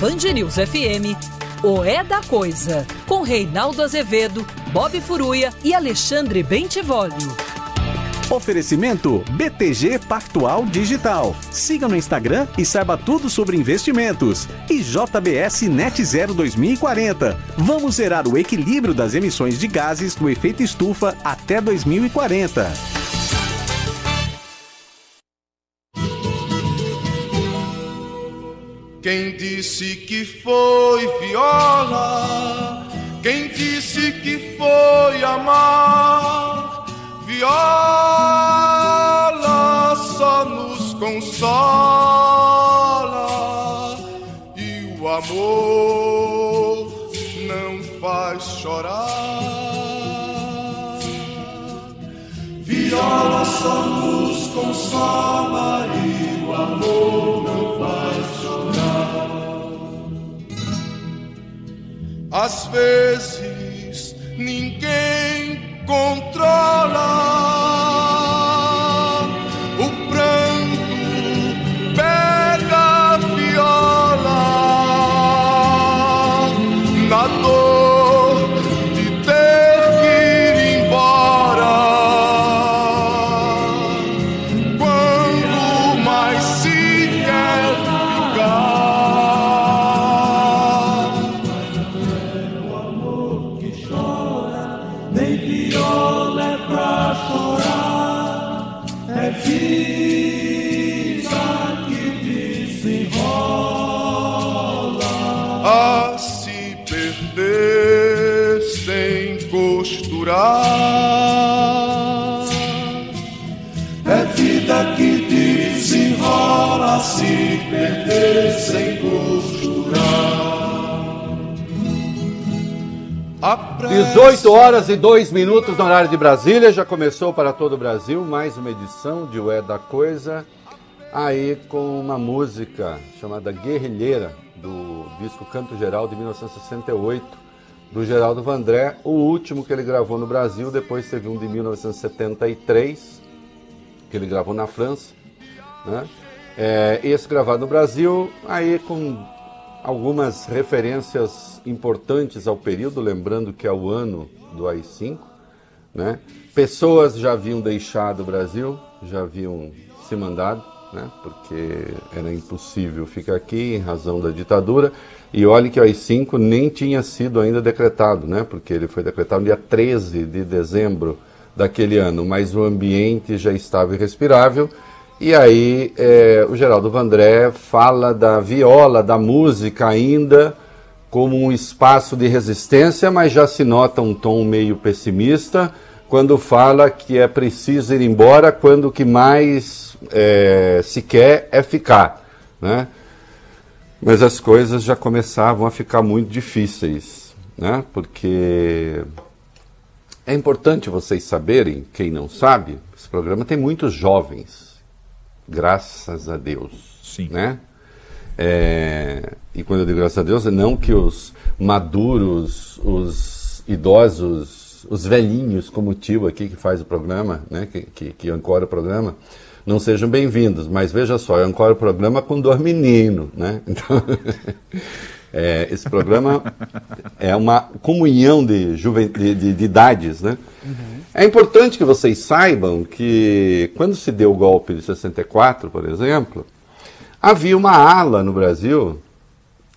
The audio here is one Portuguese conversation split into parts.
Band News FM, o É da Coisa, com Reinaldo Azevedo, Bob Furuia e Alexandre Bentivolio. Oferecimento BTG Pactual Digital. Siga no Instagram e saiba tudo sobre investimentos. E JBS Net Zero 2040. Vamos zerar o equilíbrio das emissões de gases do efeito estufa até 2040. Quem disse que foi viola? Quem disse que foi amar? Viola só nos consola e o amor não faz chorar. Viola só nos consola Às vezes ninguém controla se perder sem costurar. A pressa 18 horas e 2 minutos no horário de Brasília, já começou para todo o Brasil mais uma edição de O É da Coisa, aí com uma música chamada Guerrilheira, do disco Canto Geral de 1968, do Geraldo Vandré, o último que ele gravou no Brasil, depois teve um de 1973, que ele gravou na França, né? É, esse gravado no Brasil, aí com algumas referências importantes ao período, lembrando que é o ano do AI-5, né? Pessoas já haviam deixado o Brasil, já haviam se mandado, né? Porque era impossível ficar aqui em razão da ditadura. E olhe que o AI-5 nem tinha sido ainda decretado, né? Porque ele foi decretado no dia 13 de dezembro daquele ano, mas o ambiente já estava irrespirável. E aí é, o Geraldo Vandré fala da viola, da música ainda como um espaço de resistência, mas já se nota um tom meio pessimista quando fala que é preciso ir embora quando o que mais é, se quer é ficar, né? Mas as coisas já começavam a ficar muito difíceis, né? Porque é importante vocês saberem, quem não sabe, esse programa tem muitos jovens, graças a Deus, Sim. né? É, e quando eu digo graças a Deus, é não que os maduros, os idosos, os velhinhos, como o tio aqui que faz o programa, né, que, que, que ancora o programa, não sejam bem-vindos. Mas veja só, eu ancoro o programa com dois meninos, né? Então, é, esse programa é uma comunhão de, de, de, de idades, né? É importante que vocês saibam que quando se deu o golpe de 64, por exemplo, havia uma ala no Brasil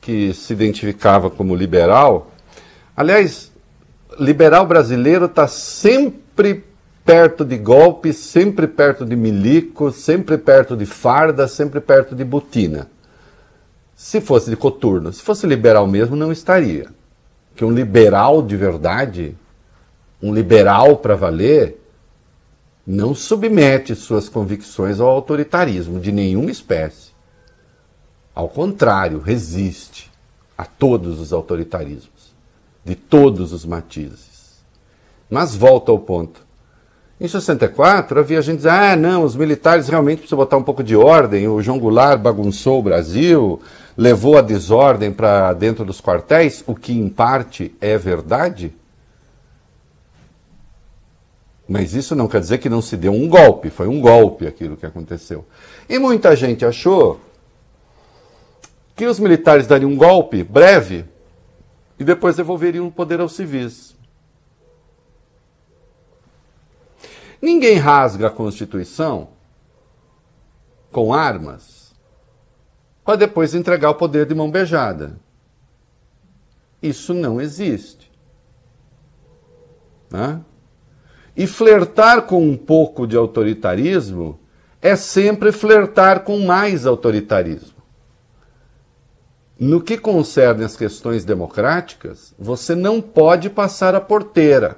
que se identificava como liberal. Aliás, liberal brasileiro está sempre perto de golpe, sempre perto de milico, sempre perto de farda, sempre perto de botina. Se fosse de coturno, se fosse liberal mesmo, não estaria. Que um liberal de verdade, um liberal para valer, não submete suas convicções ao autoritarismo de nenhuma espécie. Ao contrário, resiste a todos os autoritarismos, de todos os matizes. Mas volta ao ponto. Em 64, havia gente dizendo, ah, não, os militares realmente precisam botar um pouco de ordem, o João Goulart bagunçou o Brasil, levou a desordem para dentro dos quartéis, o que em parte é verdade. Mas isso não quer dizer que não se deu um golpe, foi um golpe aquilo que aconteceu. E muita gente achou que os militares dariam um golpe breve e depois devolveriam o poder aos civis. Ninguém rasga a Constituição com armas para depois entregar o poder de mão beijada. Isso não existe. Né? E flertar com um pouco de autoritarismo é sempre flertar com mais autoritarismo. No que concerne as questões democráticas, você não pode passar a porteira.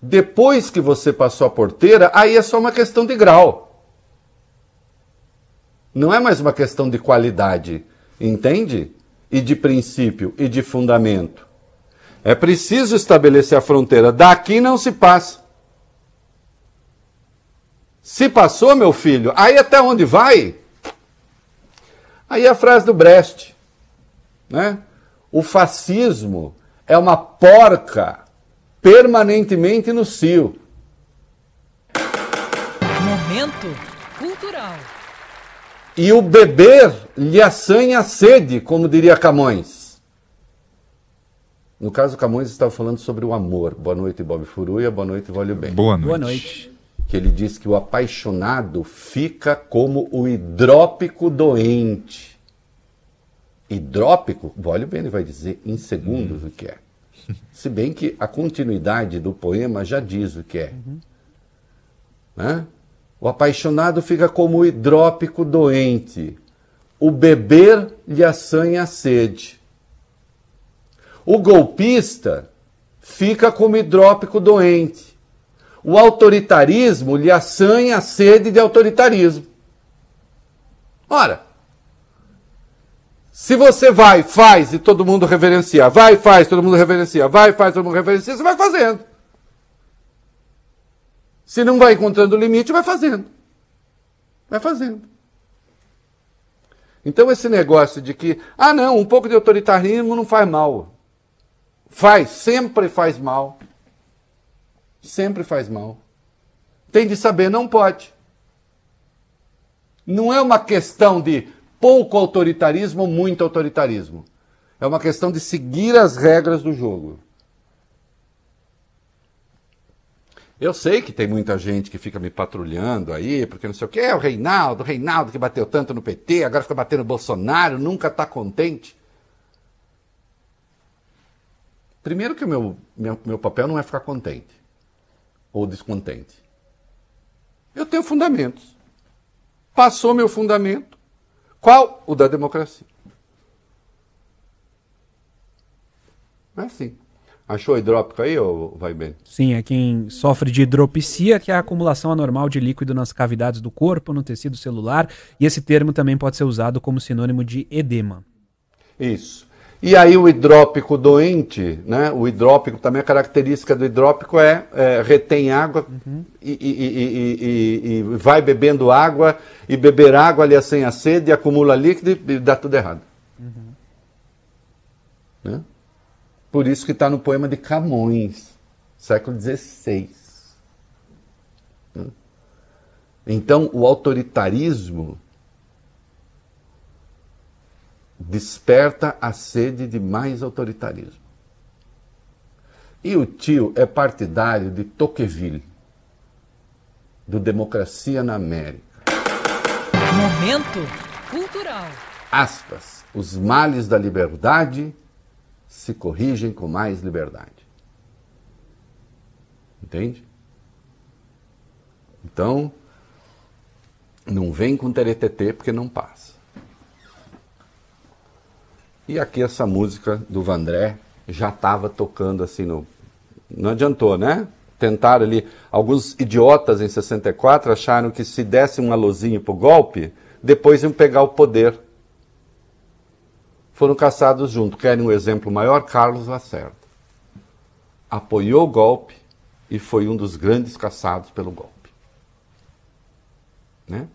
Depois que você passou a porteira, aí é só uma questão de grau. Não é mais uma questão de qualidade, entende? E de princípio e de fundamento. É preciso estabelecer a fronteira. Daqui não se passa. Se passou, meu filho, aí até onde vai? Aí a frase do Brecht, né? O fascismo é uma porca permanentemente no cio. Momento. E o beber lhe assanha a sede, como diria Camões. No caso, Camões estava falando sobre o amor. Boa noite, Bob Furuia. Boa noite, Vale Bem. Boa noite. Boa noite. Que ele diz que o apaixonado fica como o hidrópico doente. Hidrópico, Vale Bem ele vai dizer em segundos o que é. Se bem que a continuidade do poema já diz o que é. Né? O apaixonado fica como o hidrópico doente. O beber lhe assanha a sede. O golpista fica como hidrópico doente. O autoritarismo lhe assanha a sede de autoritarismo. Ora, se você vai, faz e todo mundo reverencia, vai, faz, todo mundo reverencia, vai, faz, todo mundo reverencia, você vai fazendo. Se não vai encontrando limite, vai fazendo. Vai fazendo. Então esse negócio de que, ah não, um pouco de autoritarismo não faz mal. Faz, sempre faz mal. Sempre faz mal. Tem de saber, não pode. Não é uma questão de pouco autoritarismo ou muito autoritarismo. É uma questão de seguir as regras do jogo. Eu sei que tem muita gente que fica me patrulhando aí, porque não sei o que, é o Reinaldo, o Reinaldo que bateu tanto no PT, agora fica batendo no Bolsonaro, nunca está contente. Primeiro que o meu, meu, meu papel não é ficar contente ou descontente. Eu tenho fundamentos. Passou meu fundamento. Qual? O da democracia. É assim. Achou hidrópico aí ou vai bem? Sim, é quem sofre de hidropisia, que é a acumulação anormal de líquido nas cavidades do corpo, no tecido celular, e esse termo também pode ser usado como sinônimo de edema. Isso. E aí o hidrópico doente, né? O hidrópico também a característica do hidrópico é, é retém água uhum. e, e, e, e, vai bebendo água e beber água ali sem a sede, acumula líquido e dá tudo errado. Uhum. Né? Por isso que está no poema de Camões, século XVI. Então o autoritarismo desperta a sede de mais autoritarismo. E o tio é partidário de Tocqueville, do Democracia na América. Momento cultural. Aspas. Os males da liberdade se corrigem com mais liberdade. Entende? Então, não vem com teretetê porque não passa. E aqui essa música do Vandré já estava tocando assim no. Não adiantou, né? Tentaram ali. Alguns idiotas em 64 acharam que se desse um alôzinho pro golpe, depois iam pegar o poder. Foram caçados junto. Querem um exemplo maior? Carlos Lacerda. Apoiou o golpe e foi um dos grandes caçados pelo golpe. Né?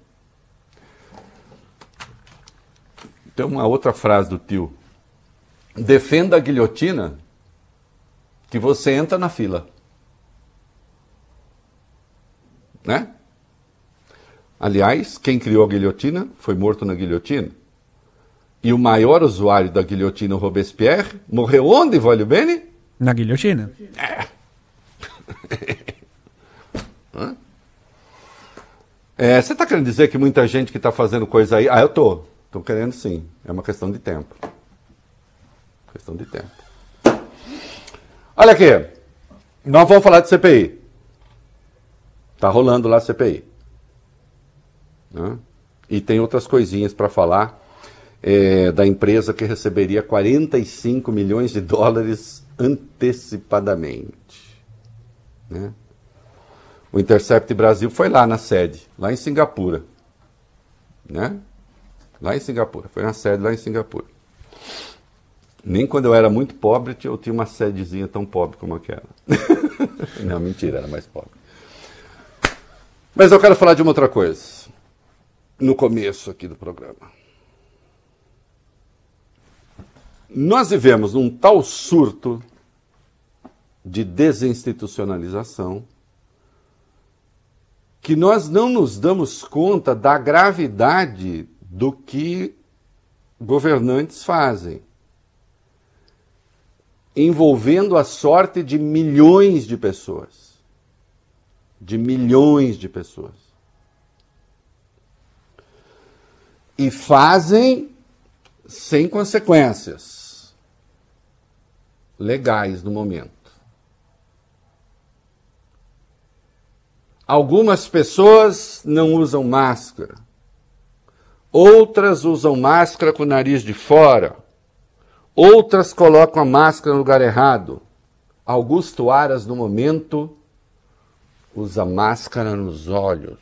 Tem uma outra frase do tio defenda a guilhotina que você entra na fila. Né? Aliás, quem criou a guilhotina foi morto na guilhotina. E o maior usuário da guilhotina, o Robespierre, morreu onde, Vale Bene? Na guilhotina. É, você está querendo dizer que muita gente que está fazendo coisa aí. Ah, eu tô. Estou querendo sim. É uma questão de tempo. Questão de tempo. Olha aqui. Nós vamos falar de CPI. Tá rolando lá a CPI. Né? E tem outras coisinhas para falar é, da empresa que receberia 45 milhões de dólares antecipadamente. Né? O Intercept Brasil foi lá na sede, lá em Singapura. Né? Lá em Singapura, foi na sede lá em Singapura. Nem quando eu era muito pobre eu tinha uma sedezinha tão pobre como aquela. Não, mentira, era mais pobre. Mas eu quero falar de uma outra coisa. No começo aqui do programa. Nós vivemos um tal surto de desinstitucionalização que nós não nos damos conta da gravidade do que governantes fazem, envolvendo a sorte de milhões de pessoas. De milhões de pessoas. E fazem sem consequências legais no momento. Algumas pessoas não usam máscara. Outras usam máscara com o nariz de fora. Outras colocam a máscara no lugar errado. Augusto Aras, no momento, usa máscara nos olhos.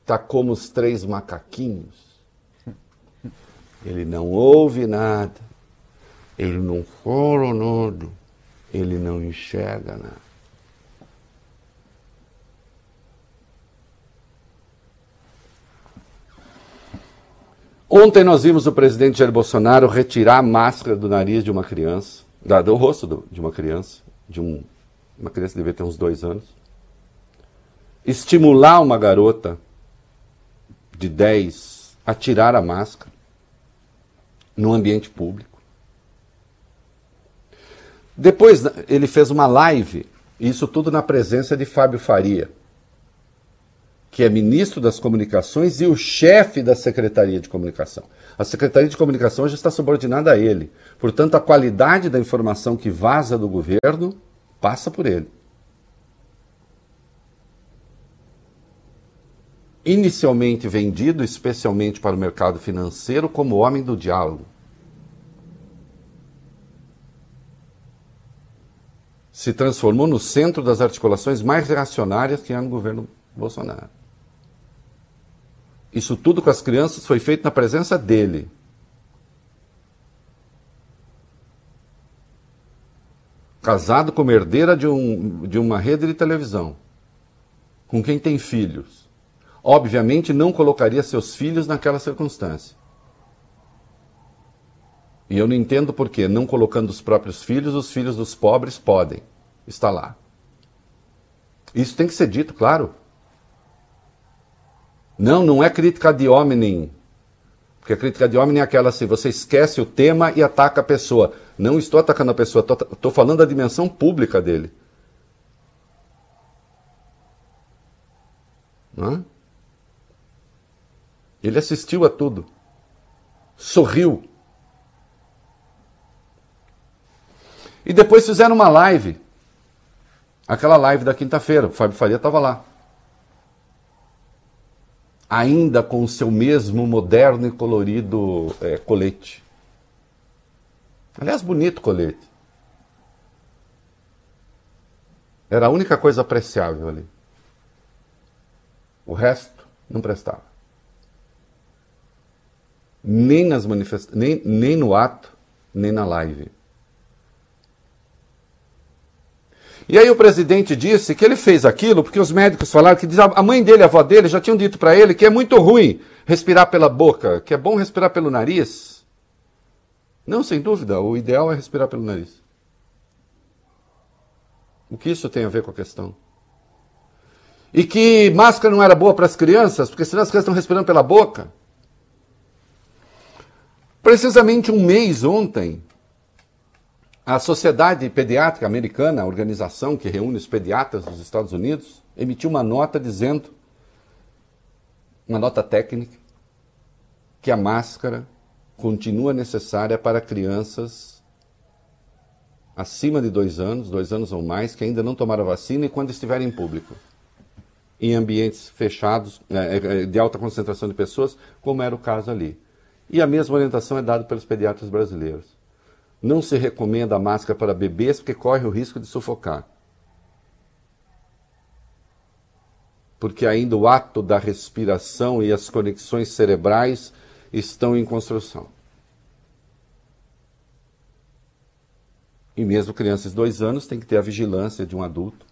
Está como os três macaquinhos. Ele não ouve nada. Ele não fala nada. Ele não enxerga nada. Ontem nós vimos o presidente Jair Bolsonaro retirar a máscara do nariz de uma criança, do rosto de uma criança, de um, uma criança que devia ter uns dois anos, estimular uma garota de 10 a tirar a máscara no ambiente público. Depois ele fez uma live, isso tudo na presença de Fábio Faria, que é ministro das Comunicações e o chefe da Secretaria de Comunicação. A Secretaria de Comunicação já está subordinada a ele. Portanto, a qualidade da informação que vaza do governo passa por ele. inicialmente vendido especialmente para o mercado financeiro como homem do diálogo. Se transformou no centro das articulações mais reacionárias que há no governo Bolsonaro. Isso tudo com as crianças foi feito na presença dele. Casado como herdeira de, um, de uma rede de televisão, com quem tem filhos obviamente não colocaria seus filhos naquela circunstância. E eu não entendo por que, não colocando os próprios filhos, os filhos dos pobres podem estar lá. Isso tem que ser dito, claro. Não, não é crítica de homem. Porque a crítica de homem é aquela assim, você esquece o tema e ataca a pessoa. Não estou atacando a pessoa, estou falando da dimensão pública dele. Não? Ele assistiu a tudo. Sorriu. E depois fizeram uma live. Aquela live da quinta-feira. O Fábio Faria estava lá. Ainda com o seu mesmo moderno e colorido é, colete. Aliás, bonito colete. Era a única coisa apreciável ali. O resto não prestava nem nas manifestações, nem, nem no ato, nem na live. E aí o presidente disse que ele fez aquilo porque os médicos falaram que a mãe dele, a avó dele, já tinham dito para ele que é muito ruim respirar pela boca, que é bom respirar pelo nariz. Não, sem dúvida, o ideal é respirar pelo nariz. O que isso tem a ver com a questão? E que máscara não era boa para as crianças, porque senão as crianças estão respirando pela boca. Precisamente um mês ontem, a Sociedade Pediátrica Americana, a organização que reúne os pediatras dos Estados Unidos, emitiu uma nota dizendo, uma nota técnica, que a máscara continua necessária para crianças acima de dois anos, dois anos ou mais, que ainda não tomaram vacina e quando estiverem em público, em ambientes fechados, é, é, de alta concentração de pessoas, como era o caso ali. E a mesma orientação é dada pelos pediatras brasileiros. Não se recomenda a máscara para bebês porque corre o risco de sufocar. Porque ainda o ato da respiração e as conexões cerebrais estão em construção. E mesmo crianças de dois anos têm que ter a vigilância de um adulto.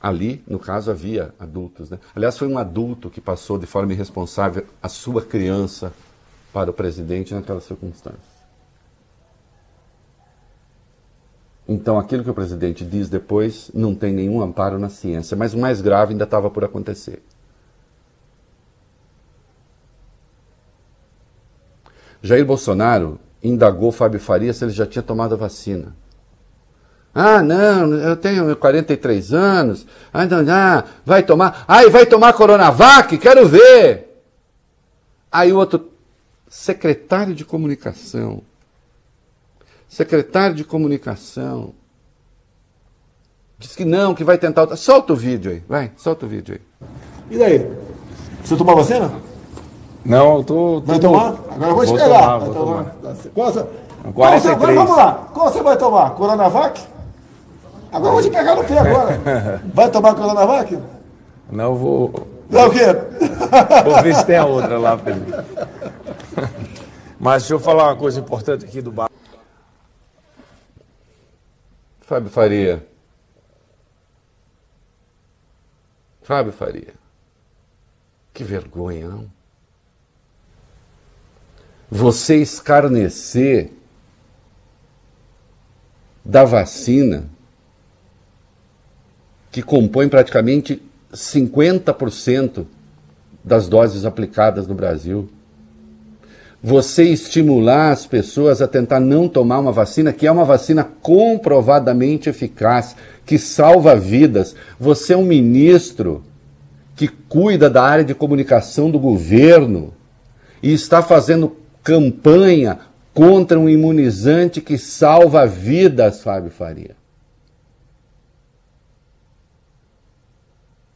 Ali, no caso, havia adultos. Né? Aliás, foi um adulto que passou de forma irresponsável a sua criança para o presidente naquela circunstância. Então, aquilo que o presidente diz depois não tem nenhum amparo na ciência, mas o mais grave ainda estava por acontecer. Jair Bolsonaro indagou Fábio Faria se ele já tinha tomado a vacina. Ah, não, eu tenho 43 anos. Ah, não, ah, vai tomar. Ah, e vai tomar Coronavac? Quero ver. Aí o outro, secretário de comunicação, secretário de comunicação, diz que não, que vai tentar. Solta o vídeo aí, vai, solta o vídeo aí. E daí? Você tomou vacina? Não, eu tô. Vai tomar? Agora eu vou, te pegar. Tomar, vai vou tomar. tomar. Qual você... 43. Qual você... Agora vamos lá. Qual você vai tomar? Coronavac? Agora eu vou te pegar no pé agora. Vai tomar Coronavac? Não, eu vou. Não, o quê? Vou ver se tem a outra lá, Pedro. Mas deixa eu falar uma coisa importante aqui do bar. Fábio Faria. Fábio Faria. Que vergonha, não? Você escarnecer da vacina que compõe praticamente 50% das doses aplicadas no Brasil. Você estimular as pessoas a tentar não tomar uma vacina que é uma vacina comprovadamente eficaz, que salva vidas. Você é um ministro que cuida da área de comunicação do governo e está fazendo campanha contra um imunizante que salva vidas, Fábio Faria.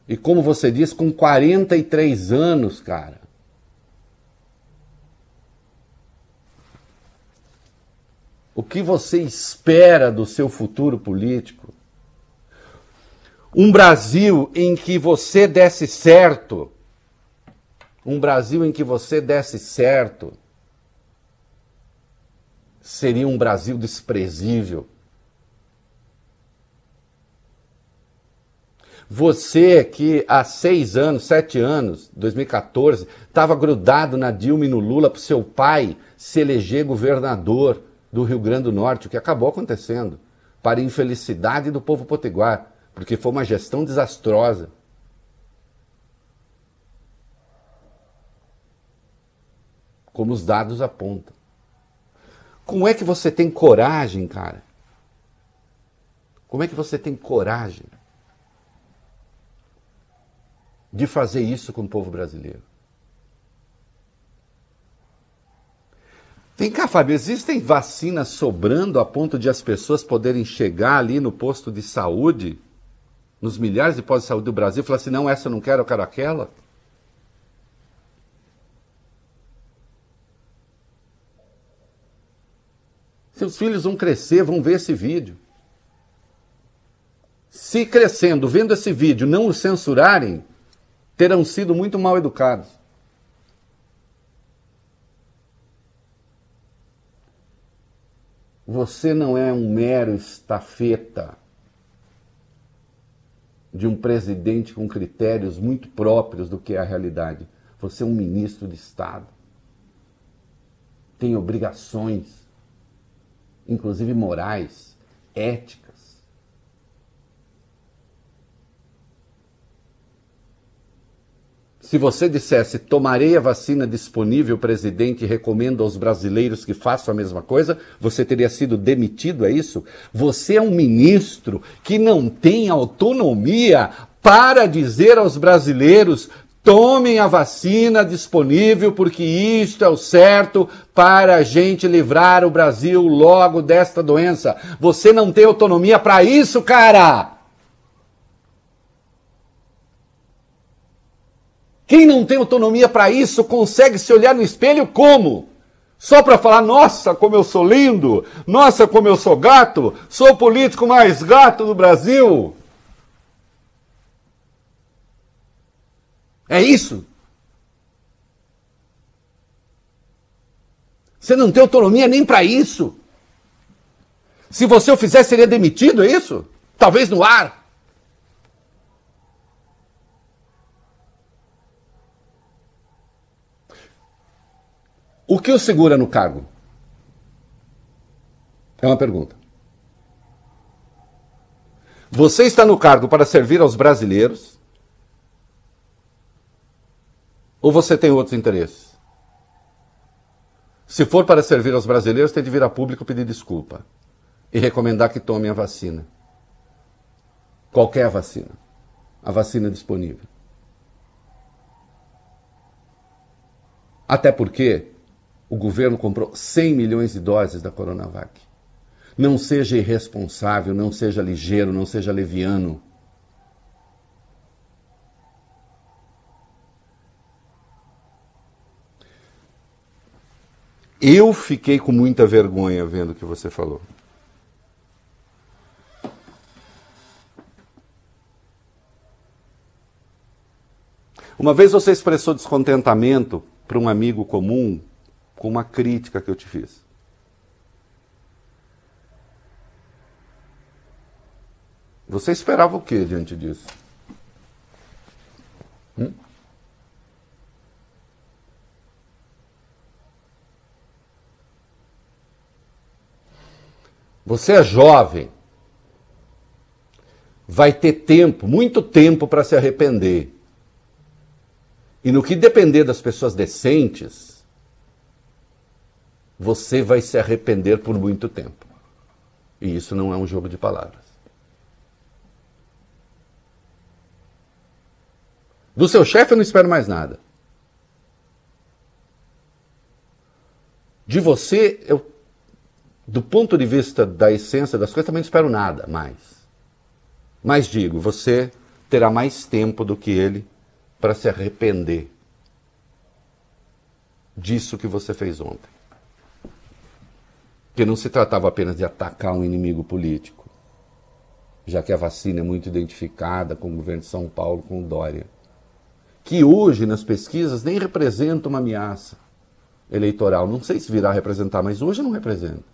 E como você diz, com 43 anos, cara. O que você espera do seu futuro político? Um Brasil em que você desse certo. Um Brasil em que você desse certo. Seria um Brasil desprezível. Você que há seis anos, sete anos, 2014, estava grudado na Dilma e no Lula para seu pai se eleger governador do Rio Grande do Norte, o que acabou acontecendo, para infelicidade do povo potiguar, porque foi uma gestão desastrosa. Como os dados apontam. Como é que você tem coragem, cara? Como é que você tem coragem de fazer isso com o povo brasileiro? Vem cá, Fábio, existem vacinas sobrando a ponto de as pessoas poderem chegar ali no posto de saúde, nos milhares de postos de saúde do Brasil, e falar assim: não, essa eu não quero, eu quero aquela? Seus filhos vão crescer, vão ver esse vídeo. Se crescendo, vendo esse vídeo, não o censurarem, terão sido muito mal educados. Você não é um mero estafeta de um presidente com critérios muito próprios do que é a realidade. Você é um ministro de Estado. Tem obrigações, inclusive morais, éticas. Se você dissesse tomarei a vacina disponível, presidente, recomendo aos brasileiros que façam a mesma coisa, você teria sido demitido, é isso? Você é um ministro que não tem autonomia para dizer aos brasileiros tomem a vacina disponível, porque isto é o certo para a gente livrar o Brasil logo desta doença. Você não tem autonomia para isso, cara! Quem não tem autonomia para isso consegue se olhar no espelho como? Só para falar, nossa, como eu sou lindo, nossa, como eu sou gato, sou o político mais gato do Brasil. É isso? Você não tem autonomia nem para isso. Se você o fizesse, seria demitido, é isso? Talvez no ar. O que o segura no cargo? É uma pergunta. Você está no cargo para servir aos brasileiros? Ou você tem outros interesses? Se for para servir aos brasileiros, tem de vir a público pedir desculpa e recomendar que tomem a vacina. Qualquer vacina. A vacina disponível. Até porque o governo comprou 100 milhões de doses da Coronavac. Não seja irresponsável, não seja ligeiro, não seja leviano. Eu fiquei com muita vergonha vendo o que você falou. Uma vez você expressou descontentamento para um amigo comum com uma crítica que eu te fiz. Você esperava o que diante disso? Hum? Você é jovem, vai ter tempo, muito tempo para se arrepender. E no que depender das pessoas decentes, você vai se arrepender por muito tempo. E isso não é um jogo de palavras. Do seu chefe eu não espero mais nada. De você, eu, do ponto de vista da essência das coisas, também não espero nada mais. Mas digo, você terá mais tempo do que ele para se arrepender disso que você fez ontem que não se tratava apenas de atacar um inimigo político, já que a vacina é muito identificada com o governo de São Paulo, com o Dória, que hoje nas pesquisas nem representa uma ameaça eleitoral. Não sei se virá representar, mas hoje não representa.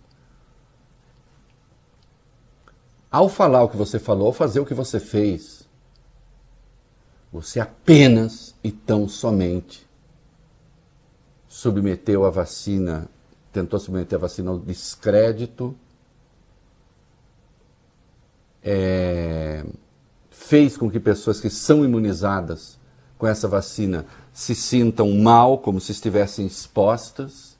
Ao falar o que você falou, ao fazer o que você fez, você apenas e tão somente submeteu a vacina tentou submeter a vacina ao descrédito, é, fez com que pessoas que são imunizadas com essa vacina se sintam mal, como se estivessem expostas,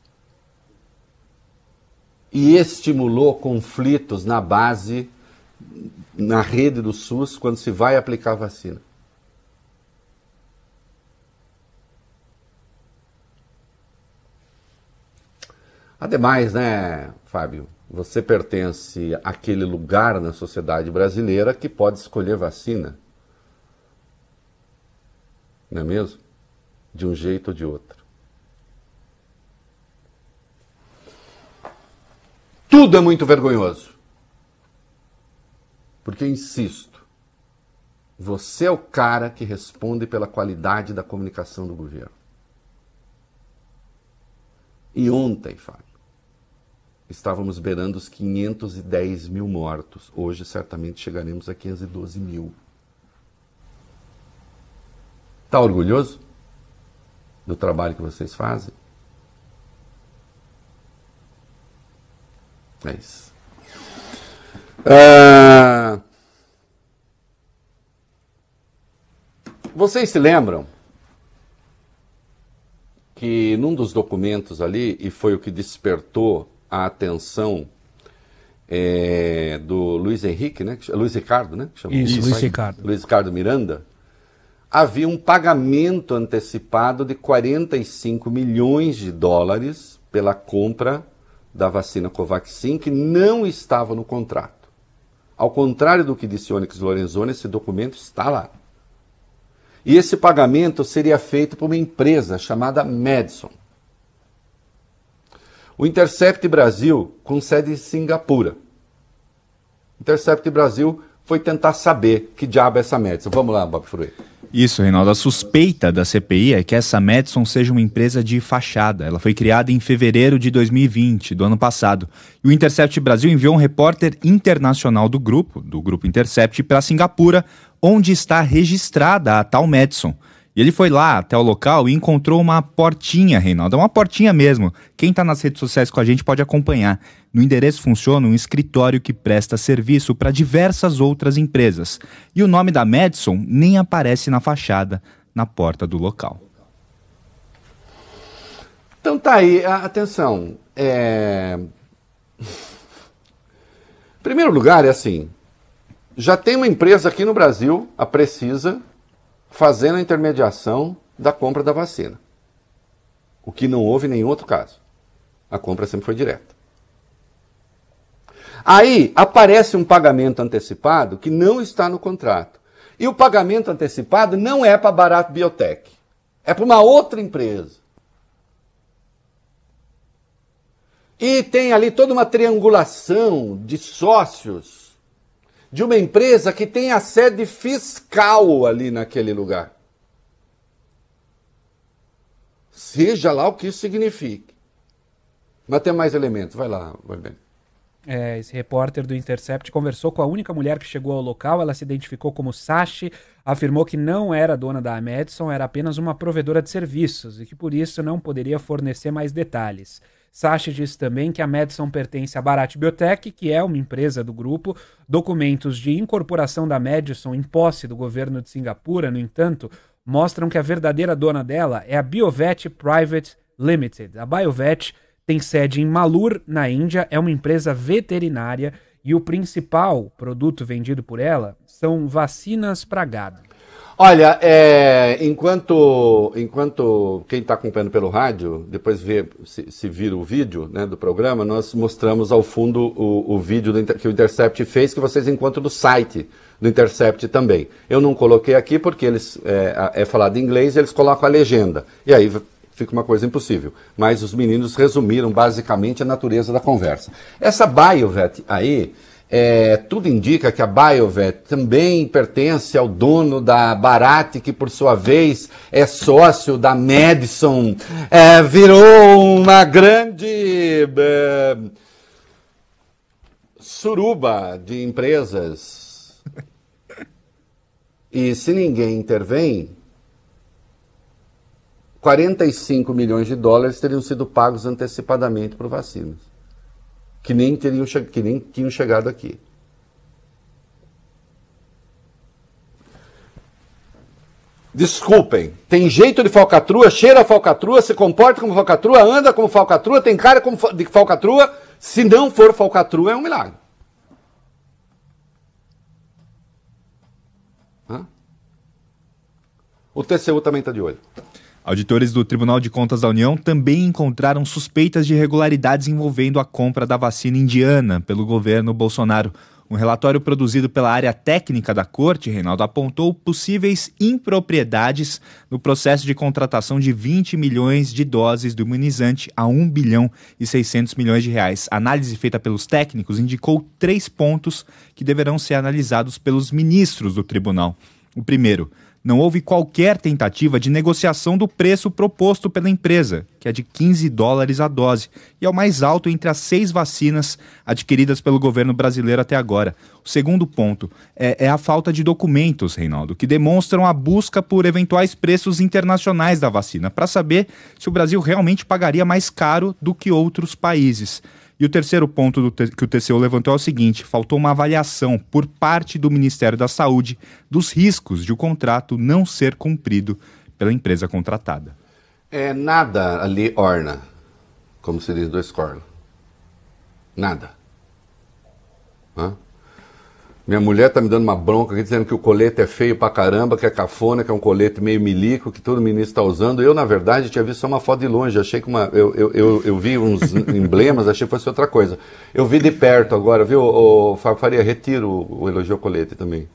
e estimulou conflitos na base, na rede do SUS, quando se vai aplicar a vacina. Ademais, né, Fábio, você pertence àquele lugar na sociedade brasileira que pode escolher vacina. Não é mesmo? De um jeito ou de outro. Tudo é muito vergonhoso. Porque, insisto, você é o cara que responde pela qualidade da comunicação do governo. E ontem, Fábio, estávamos beirando os 510 mil mortos. Hoje, certamente, chegaremos a 512 mil. Está orgulhoso do trabalho que vocês fazem? É isso. Ah, vocês se lembram que num dos documentos ali, e foi o que despertou a atenção é, do Luiz Henrique, né? Luiz Ricardo, né? Isso, Luiz Ricardo. Luiz Ricardo Miranda, havia um pagamento antecipado de 45 milhões de dólares pela compra da vacina Covaxin que não estava no contrato. Ao contrário do que disse Onyx Lorenzoni, esse documento está lá. E esse pagamento seria feito por uma empresa chamada Madison. O Intercept Brasil, com sede em Singapura. Intercept Brasil foi tentar saber que diabo é essa Madison. Vamos lá, Bob Fruei. Isso, Reinaldo. A suspeita da CPI é que essa Madison seja uma empresa de fachada. Ela foi criada em fevereiro de 2020, do ano passado. E o Intercept Brasil enviou um repórter internacional do grupo, do grupo Intercept, para Singapura, onde está registrada a tal Madison. E ele foi lá até o local e encontrou uma portinha, Reinaldo. É uma portinha mesmo. Quem está nas redes sociais com a gente pode acompanhar. No endereço funciona um escritório que presta serviço para diversas outras empresas. E o nome da Madison nem aparece na fachada, na porta do local. Então tá aí, atenção. É... Primeiro lugar, é assim: já tem uma empresa aqui no Brasil, a Precisa, fazendo a intermediação da compra da vacina. O que não houve em nenhum outro caso. A compra sempre foi direta. Aí aparece um pagamento antecipado que não está no contrato. E o pagamento antecipado não é para Barato Biotech. É para uma outra empresa. E tem ali toda uma triangulação de sócios de uma empresa que tem a sede fiscal ali naquele lugar. Seja lá o que isso signifique. Mas tem mais elementos. Vai lá, vai bem. É, esse repórter do Intercept conversou com a única mulher que chegou ao local. Ela se identificou como Sashi, afirmou que não era dona da Madison, era apenas uma provedora de serviços e que por isso não poderia fornecer mais detalhes. Sachi disse também que a Madison pertence à Bharat Biotech, que é uma empresa do grupo. Documentos de incorporação da Madison em posse do governo de Singapura, no entanto, mostram que a verdadeira dona dela é a Biovet Private Limited. A Biovet tem sede em Malur, na Índia, é uma empresa veterinária e o principal produto vendido por ela são vacinas para gado. Olha, é, enquanto, enquanto quem está acompanhando pelo rádio, depois vê, se, se vira o vídeo né, do programa, nós mostramos ao fundo o, o vídeo do, que o Intercept fez, que vocês encontram no site do Intercept também. Eu não coloquei aqui porque eles é, é falado em inglês e eles colocam a legenda. E aí fica uma coisa impossível. Mas os meninos resumiram basicamente a natureza da conversa. Essa Biovet aí é, tudo indica que a Biovet também pertence ao dono da Barat, que por sua vez é sócio da Madison. É, virou uma grande é, suruba de empresas. E se ninguém intervém, 45 milhões de dólares teriam sido pagos antecipadamente por vacinas que nem, teriam, que nem tinham chegado aqui. Desculpem, tem jeito de falcatrua, cheira falcatrua, se comporta como falcatrua, anda como falcatrua, tem cara como de falcatrua. Se não for falcatrua, é um milagre. Hã? O TCU também está de olho. Auditores do Tribunal de Contas da União também encontraram suspeitas de irregularidades envolvendo a compra da vacina indiana pelo governo Bolsonaro. Um relatório produzido pela área técnica da corte, Reinaldo, apontou possíveis impropriedades no processo de contratação de 20 milhões de doses do imunizante a 1 bilhão e 600 milhões de reais. A análise feita pelos técnicos indicou três pontos que deverão ser analisados pelos ministros do tribunal. O primeiro, não houve qualquer tentativa de negociação do preço proposto pela empresa, que é de 15 dólares a dose, e é o mais alto entre as seis vacinas adquiridas pelo governo brasileiro até agora. O segundo ponto é, é a falta de documentos, Reinaldo, que demonstram a busca por eventuais preços internacionais da vacina, para saber se o Brasil realmente pagaria mais caro do que outros países. E o terceiro ponto que o TCU levantou é o seguinte: faltou uma avaliação por parte do Ministério da Saúde dos riscos de o contrato não ser cumprido pela empresa contratada. É nada ali orna, como se diz do escorno. Nada. Hã? Minha mulher tá me dando uma bronca aqui dizendo que o colete é feio pra caramba, que é cafona, que é um colete meio milico, que todo ministro está usando. Eu, na verdade, tinha visto só uma foto de longe, achei que uma. Eu, eu, eu, eu vi uns emblemas, achei que fosse outra coisa. Eu vi de perto agora, viu, o Fábio Faria, retiro o, o elogio ao colete também.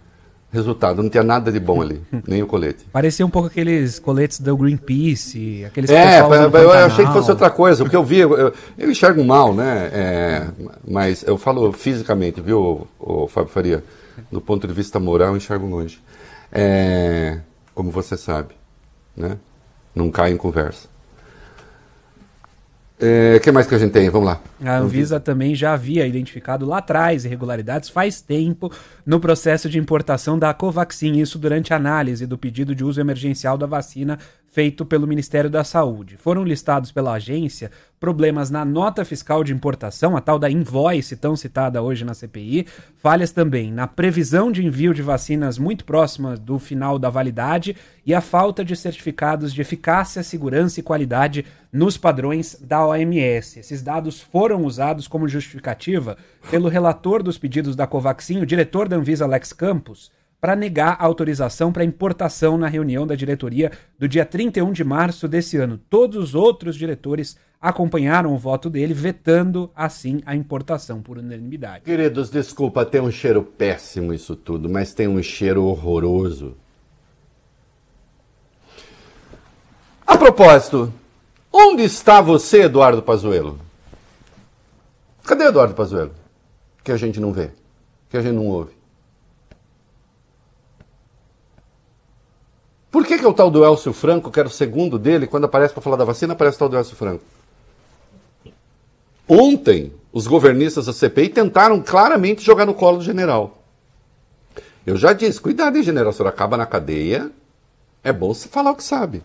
Resultado, não tinha nada de bom ali, nem o colete. Parecia um pouco aqueles coletes do Greenpeace, aqueles É, eu, achei que fosse outra coisa, porque eu vi, eu, eu, eu enxergo mal, né? É, mas eu falo fisicamente, viu, o, o Fábio Faria? Do ponto de vista moral, eu enxergo longe. É, como você sabe, né? Não cai em conversa. O é, que mais que a gente tem? Vamos lá. A Anvisa também já havia identificado lá atrás irregularidades faz tempo no processo de importação da Covaxin, isso durante a análise do pedido de uso emergencial da vacina feito pelo Ministério da Saúde. Foram listados pela agência problemas na nota fiscal de importação, a tal da invoice tão citada hoje na CPI, falhas também na previsão de envio de vacinas muito próximas do final da validade e a falta de certificados de eficácia, segurança e qualidade nos padrões da OMS. Esses dados foram usados como justificativa pelo relator dos pedidos da Covaxin, o diretor da Anvisa Alex Campos, para negar a autorização para importação na reunião da diretoria do dia 31 de março desse ano. Todos os outros diretores acompanharam o voto dele, vetando assim a importação por unanimidade. Queridos, desculpa, tem um cheiro péssimo isso tudo, mas tem um cheiro horroroso. A propósito, onde está você, Eduardo Pazuello? Cadê Eduardo Pazuello? Que a gente não vê, que a gente não ouve. Por que, que é o tal do Elcio Franco, que era o segundo dele, quando aparece para falar da vacina, aparece o tal do Elcio Franco? Ontem, os governistas da CPI tentaram claramente jogar no colo do general. Eu já disse, cuidado, hein, general, se acaba na cadeia, é bom você falar o que sabe.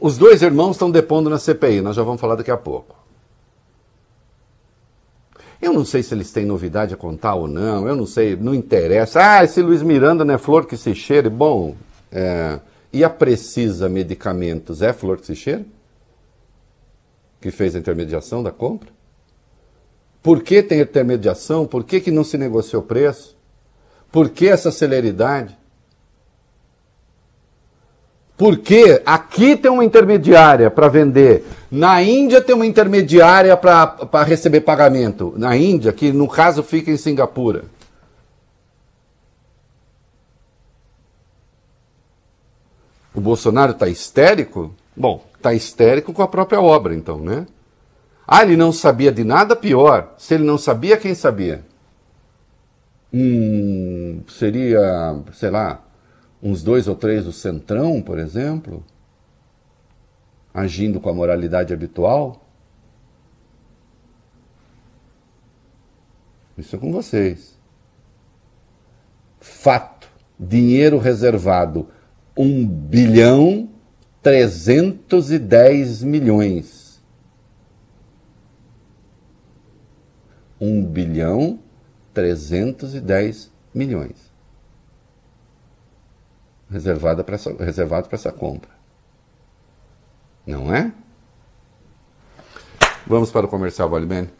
Os dois irmãos estão depondo na CPI, nós já vamos falar daqui a pouco. Eu não sei se eles têm novidade a contar ou não, eu não sei, não interessa. Ah, esse Luiz Miranda não é flor que se cheire. Bom, é, e a Precisa Medicamentos é flor que se cheira? Que fez a intermediação da compra? Por que tem intermediação? Por que, que não se negociou preço? Por que essa celeridade? Porque aqui tem uma intermediária para vender, na Índia tem uma intermediária para receber pagamento. Na Índia, que no caso fica em Singapura. O Bolsonaro está histérico? Bom, está histérico com a própria obra, então, né? Ah, ele não sabia de nada pior. Se ele não sabia, quem sabia? Hum, seria, sei lá, uns dois ou três do Centrão, por exemplo, agindo com a moralidade habitual. Isso é com vocês. Fato: dinheiro reservado 1 bilhão 310 milhões. 1 bilhão 310 milhões reservada para essa, reservado para essa compra. Não é? Vamos para o comercial, Valimene.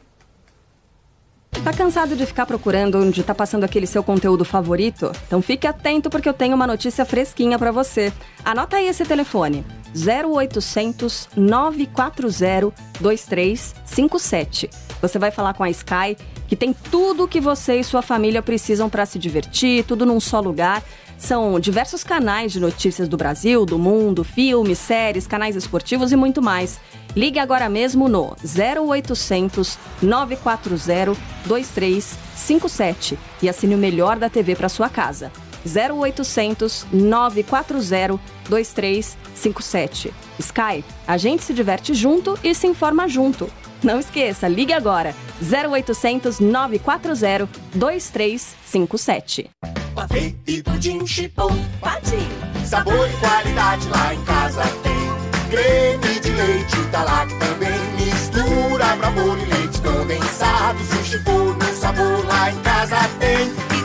Tá cansado de ficar procurando onde tá passando aquele seu conteúdo favorito? Então fique atento porque eu tenho uma notícia fresquinha para você. Anota aí esse telefone: 0800 940 2357. Você vai falar com a Sky, que tem tudo o que você e sua família precisam para se divertir, tudo num só lugar. São diversos canais de notícias do Brasil, do mundo, filmes, séries, canais esportivos e muito mais. Ligue agora mesmo no 0800 940 2357 e assine o melhor da TV para sua casa. 0800 940 2357. Sky, a gente se diverte junto e se informa junto. Não esqueça, ligue agora 0800 940 2357. Pavê e pudim chipom, patim. Sabor e qualidade lá em casa tem. Creme de leite tá lá também. Mistura pra bolo e leite condensado. Se chipom no sabor lá em casa tem.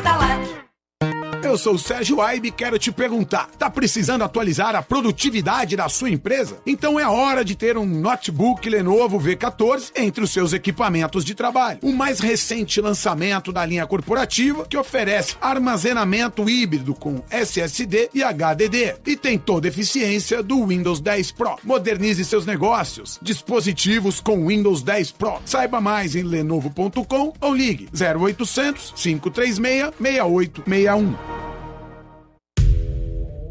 Eu sou o Sérgio Aibe e quero te perguntar: tá precisando atualizar a produtividade da sua empresa? Então é hora de ter um notebook Lenovo V14 entre os seus equipamentos de trabalho. O mais recente lançamento da linha corporativa que oferece armazenamento híbrido com SSD e HDD e tem toda a eficiência do Windows 10 Pro. Modernize seus negócios. Dispositivos com Windows 10 Pro. Saiba mais em lenovo.com ou ligue 0800 536 6861.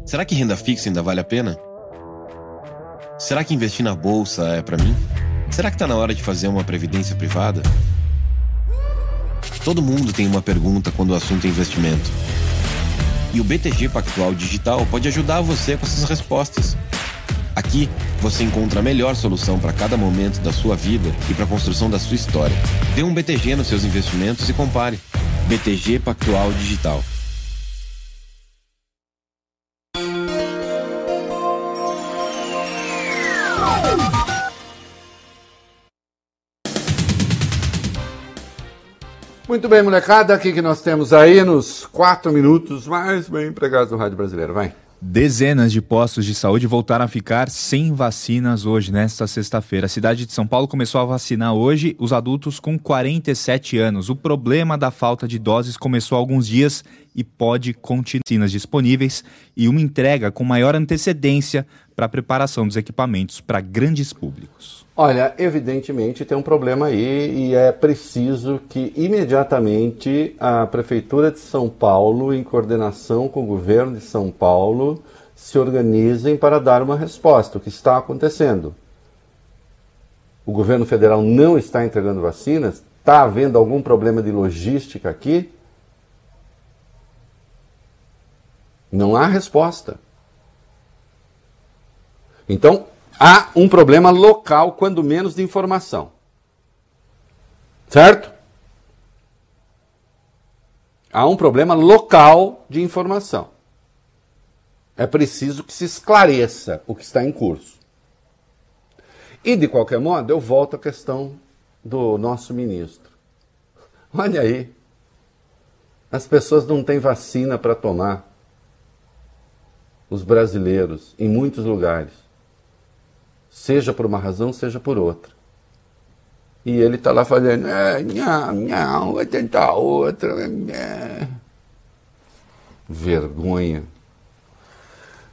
Será que renda fixa ainda vale a pena? Será que investir na bolsa é para mim? Será que tá na hora de fazer uma previdência privada? Todo mundo tem uma pergunta quando o assunto é investimento. E o BTG Pactual Digital pode ajudar você com essas respostas. Aqui você encontra a melhor solução para cada momento da sua vida e para a construção da sua história. Dê um BTG nos seus investimentos e compare. BTG Pactual Digital. Muito bem, molecada, aqui que nós temos aí nos quatro minutos mais bem empregados do Rádio Brasileiro. Vai. Dezenas de postos de saúde voltaram a ficar sem vacinas hoje, nesta sexta-feira. A cidade de São Paulo começou a vacinar hoje os adultos com 47 anos. O problema da falta de doses começou há alguns dias e pode continuar vacinas disponíveis e uma entrega com maior antecedência para a preparação dos equipamentos para grandes públicos. Olha, evidentemente tem um problema aí e é preciso que imediatamente a Prefeitura de São Paulo, em coordenação com o governo de São Paulo, se organizem para dar uma resposta. O que está acontecendo? O governo federal não está entregando vacinas? Está havendo algum problema de logística aqui? Não há resposta. Então, há um problema local, quando menos, de informação. Certo? Há um problema local de informação. É preciso que se esclareça o que está em curso. E, de qualquer modo, eu volto à questão do nosso ministro. Olha aí. As pessoas não têm vacina para tomar. Os brasileiros, em muitos lugares seja por uma razão, seja por outra. E ele está lá falando, é, não, não, vou tentar outra. É. Vergonha.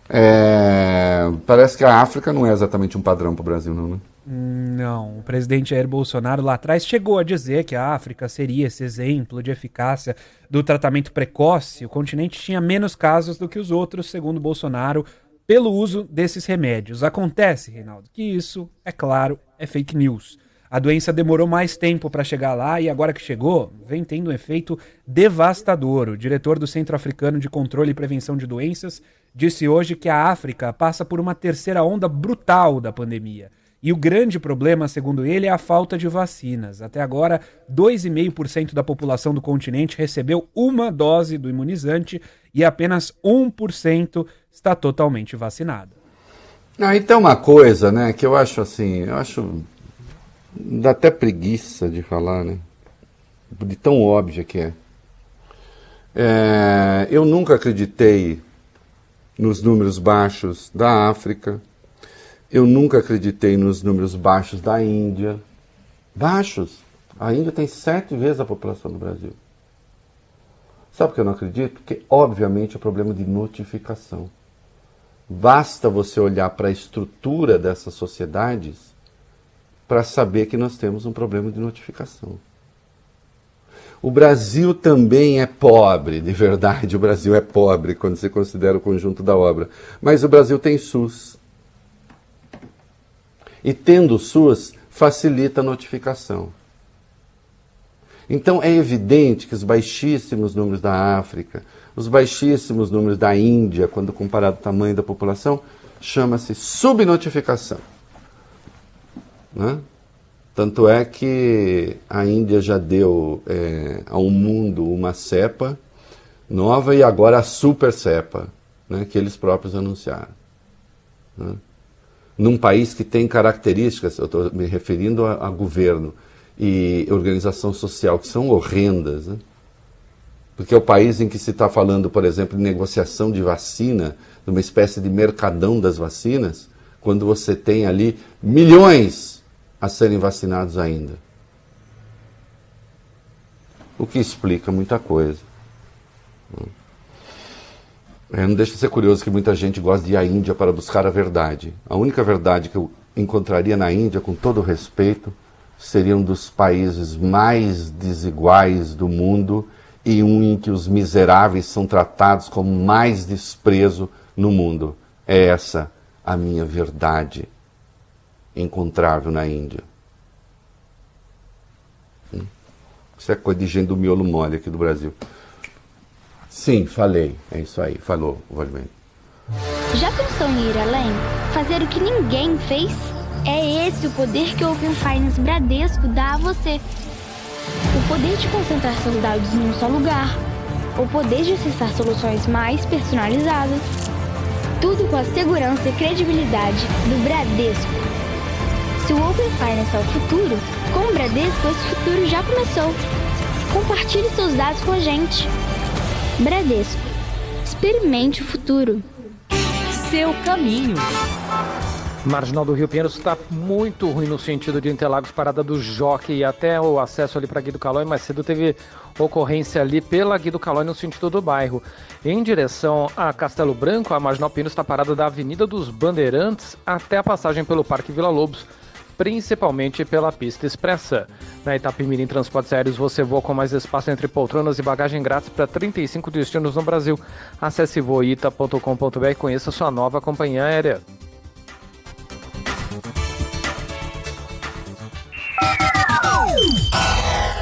É, parece que a África não é exatamente um padrão para o Brasil, não, né? Não, o presidente Jair Bolsonaro lá atrás chegou a dizer que a África seria esse exemplo de eficácia do tratamento precoce. O continente tinha menos casos do que os outros, segundo Bolsonaro, pelo uso desses remédios. Acontece, Reinaldo, que isso, é claro, é fake news. A doença demorou mais tempo para chegar lá e agora que chegou, vem tendo um efeito devastador. O diretor do Centro Africano de Controle e Prevenção de Doenças disse hoje que a África passa por uma terceira onda brutal da pandemia. E o grande problema, segundo ele, é a falta de vacinas. Até agora, 2,5% da população do continente recebeu uma dose do imunizante e apenas 1% está totalmente vacinada. Ah, e tem uma coisa, né, que eu acho assim, eu acho dá até preguiça de falar, né? De tão óbvia que é. é. Eu nunca acreditei nos números baixos da África. Eu nunca acreditei nos números baixos da Índia. Baixos. A Índia tem sete vezes a população do Brasil. Sabe por que eu não acredito? Porque, obviamente, é problema de notificação. Basta você olhar para a estrutura dessas sociedades para saber que nós temos um problema de notificação. O Brasil também é pobre, de verdade, o Brasil é pobre quando se considera o conjunto da obra. Mas o Brasil tem SUS. E tendo SUS, facilita a notificação. Então é evidente que os baixíssimos números da África, os baixíssimos números da Índia, quando comparado ao tamanho da população, chama-se subnotificação. Né? Tanto é que a Índia já deu é, ao mundo uma cepa nova e agora a super cepa, né, que eles próprios anunciaram. Né? Num país que tem características, eu estou me referindo a, a, governo e organização social, que são horrendas. Né? Porque é o país em que se está falando, por exemplo, de negociação de vacina, de uma espécie de mercadão das vacinas, quando você tem ali milhões a serem vacinados ainda. O que explica muita coisa. É, não deixa de ser curioso que muita gente gosta de ir à Índia para buscar a verdade. A única verdade que eu encontraria na Índia, com todo respeito, seria um dos países mais desiguais do mundo e um em que os miseráveis são tratados com mais desprezo no mundo. É essa a minha verdade encontrável na Índia. Hum? Isso é coisa de gente do miolo mole aqui do Brasil. Sim, falei. É isso aí. Falou, Valdemir. Já pensou em ir além? Fazer o que ninguém fez? É esse o poder que o Open Finance Bradesco dá a você. O poder de concentrar seus dados em um só lugar. O poder de acessar soluções mais personalizadas. Tudo com a segurança e credibilidade do Bradesco. Se o Open Finance é o futuro, com o Bradesco esse futuro já começou. Compartilhe seus dados com a gente. Bradesco. Experimente o futuro. Seu caminho. Marginal do Rio Pinheiros está muito ruim no sentido de Interlagos, parada do Jockey e até o acesso ali para Guido Calói, mas cedo teve ocorrência ali pela Guido Calói no sentido do bairro. Em direção a Castelo Branco, a Marginal Pinheiros está parada da Avenida dos Bandeirantes até a passagem pelo Parque Vila Lobos principalmente pela pista expressa. Na Itapemirim Transportes Aéreos você voa com mais espaço entre poltronas e bagagem grátis para 35 destinos no Brasil. Acesse voita.com.br e conheça sua nova companhia aérea.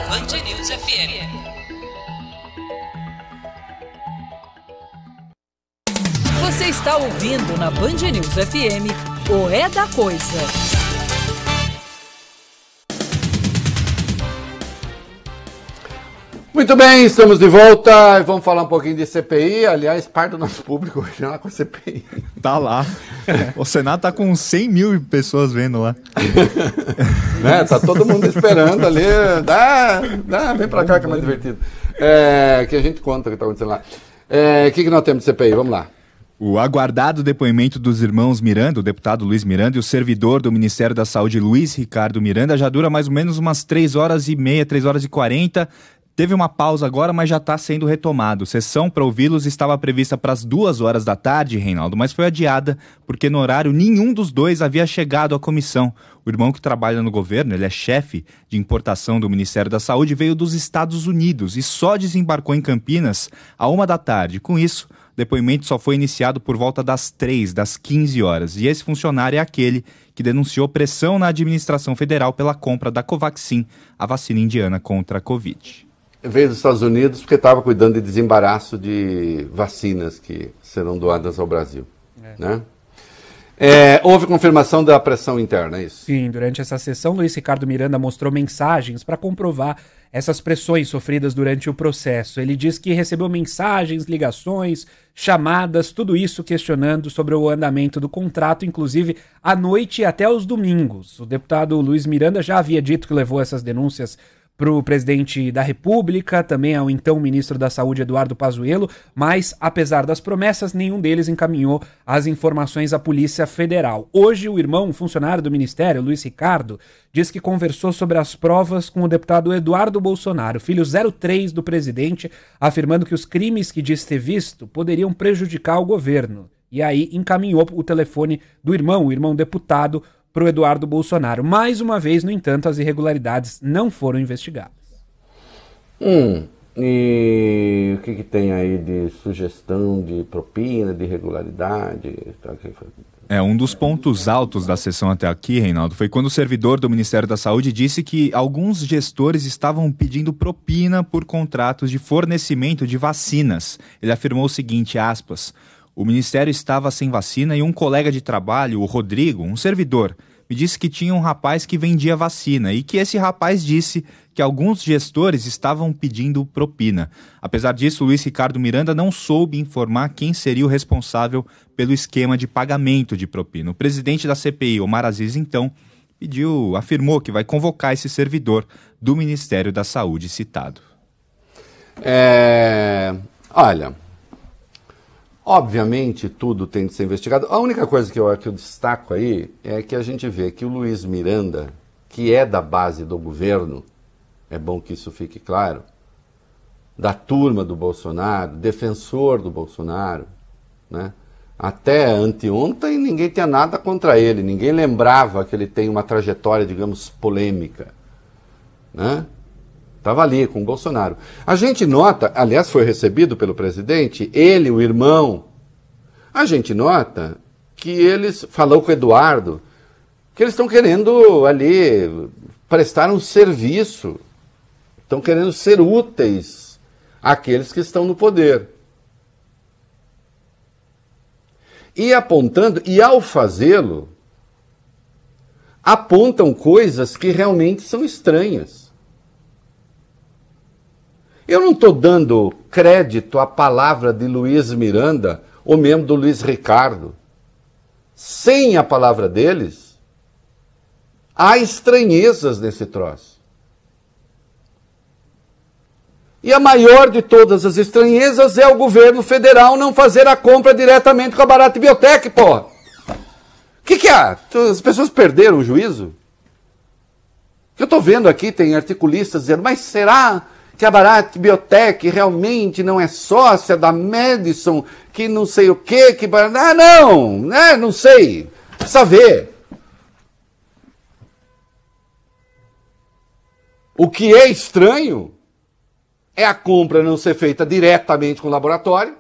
Band News FM. Você está ouvindo na Band News FM o É da Coisa. Muito bem, estamos de volta. Vamos falar um pouquinho de CPI. Aliás, parte do nosso público hoje lá com a CPI. Tá lá. O Senado tá com 100 mil pessoas vendo lá. né? Tá todo mundo esperando ali. Dá, dá, vem pra cá que é mais divertido. É, que a gente conta o que tá acontecendo lá. É, o que, que nós temos de CPI? Vamos lá. O aguardado depoimento dos irmãos Miranda, o deputado Luiz Miranda, e o servidor do Ministério da Saúde, Luiz Ricardo Miranda, já dura mais ou menos umas 3 horas e meia, 3 horas e 40. Teve uma pausa agora, mas já está sendo retomado. Sessão para ouvi-los estava prevista para as duas horas da tarde, Reinaldo, mas foi adiada porque no horário nenhum dos dois havia chegado à comissão. O irmão que trabalha no governo, ele é chefe de importação do Ministério da Saúde, veio dos Estados Unidos e só desembarcou em Campinas a uma da tarde. Com isso, depoimento só foi iniciado por volta das três, das 15 horas. E esse funcionário é aquele que denunciou pressão na administração federal pela compra da Covaxin, a vacina indiana contra a Covid veio dos Estados Unidos porque estava cuidando de desembaraço de vacinas que serão doadas ao Brasil. É. Né? É, houve confirmação da pressão interna, é isso? Sim, durante essa sessão, Luiz Ricardo Miranda mostrou mensagens para comprovar essas pressões sofridas durante o processo. Ele diz que recebeu mensagens, ligações, chamadas, tudo isso questionando sobre o andamento do contrato, inclusive à noite e até os domingos. O deputado Luiz Miranda já havia dito que levou essas denúncias para o presidente da República, também ao então ministro da Saúde Eduardo Pazuello, mas apesar das promessas, nenhum deles encaminhou as informações à Polícia Federal. Hoje, o irmão, um funcionário do ministério, Luiz Ricardo, diz que conversou sobre as provas com o deputado Eduardo Bolsonaro, filho 03 do presidente, afirmando que os crimes que diz ter visto poderiam prejudicar o governo. E aí encaminhou o telefone do irmão, o irmão deputado, para o Eduardo Bolsonaro. Mais uma vez, no entanto, as irregularidades não foram investigadas. Hum, e o que, que tem aí de sugestão de propina, de irregularidade? É, um dos pontos altos da sessão até aqui, Reinaldo, foi quando o servidor do Ministério da Saúde disse que alguns gestores estavam pedindo propina por contratos de fornecimento de vacinas. Ele afirmou o seguinte, aspas, o Ministério estava sem vacina e um colega de trabalho, o Rodrigo, um servidor, me disse que tinha um rapaz que vendia vacina e que esse rapaz disse que alguns gestores estavam pedindo propina. Apesar disso, Luiz Ricardo Miranda não soube informar quem seria o responsável pelo esquema de pagamento de propina. O presidente da CPI, Omar Aziz, então, pediu, afirmou que vai convocar esse servidor do Ministério da Saúde citado. É, olha, obviamente tudo tem de ser investigado. A única coisa que eu, que eu destaco aí é que a gente vê que o Luiz Miranda, que é da base do governo, é bom que isso fique claro, da turma do Bolsonaro, defensor do Bolsonaro, né? Até anteontem ninguém tinha nada contra ele, ninguém lembrava que ele tem uma trajetória, digamos, polêmica. Né? Estava ali com o Bolsonaro. A gente nota, aliás, foi recebido pelo presidente, ele, o irmão. A gente nota que eles, falou com o Eduardo, que eles estão querendo ali prestar um serviço, estão querendo ser úteis àqueles que estão no poder. E apontando, e ao fazê-lo, apontam coisas que realmente são estranhas. Eu não estou dando crédito à palavra de Luiz Miranda ou mesmo do Luiz Ricardo. Sem a palavra deles, há estranhezas nesse troço. E a maior de todas as estranhezas é o governo federal não fazer a compra diretamente com a Barata Biotech, porra. O que, que há? As pessoas perderam o juízo? Eu estou vendo aqui, tem articulistas dizendo, mas será que a Barat Biotech realmente não é sócia da Madison, que não sei o quê, que... Ah, não, né? não sei. Precisa ver. O que é estranho é a compra não ser feita diretamente com o laboratório.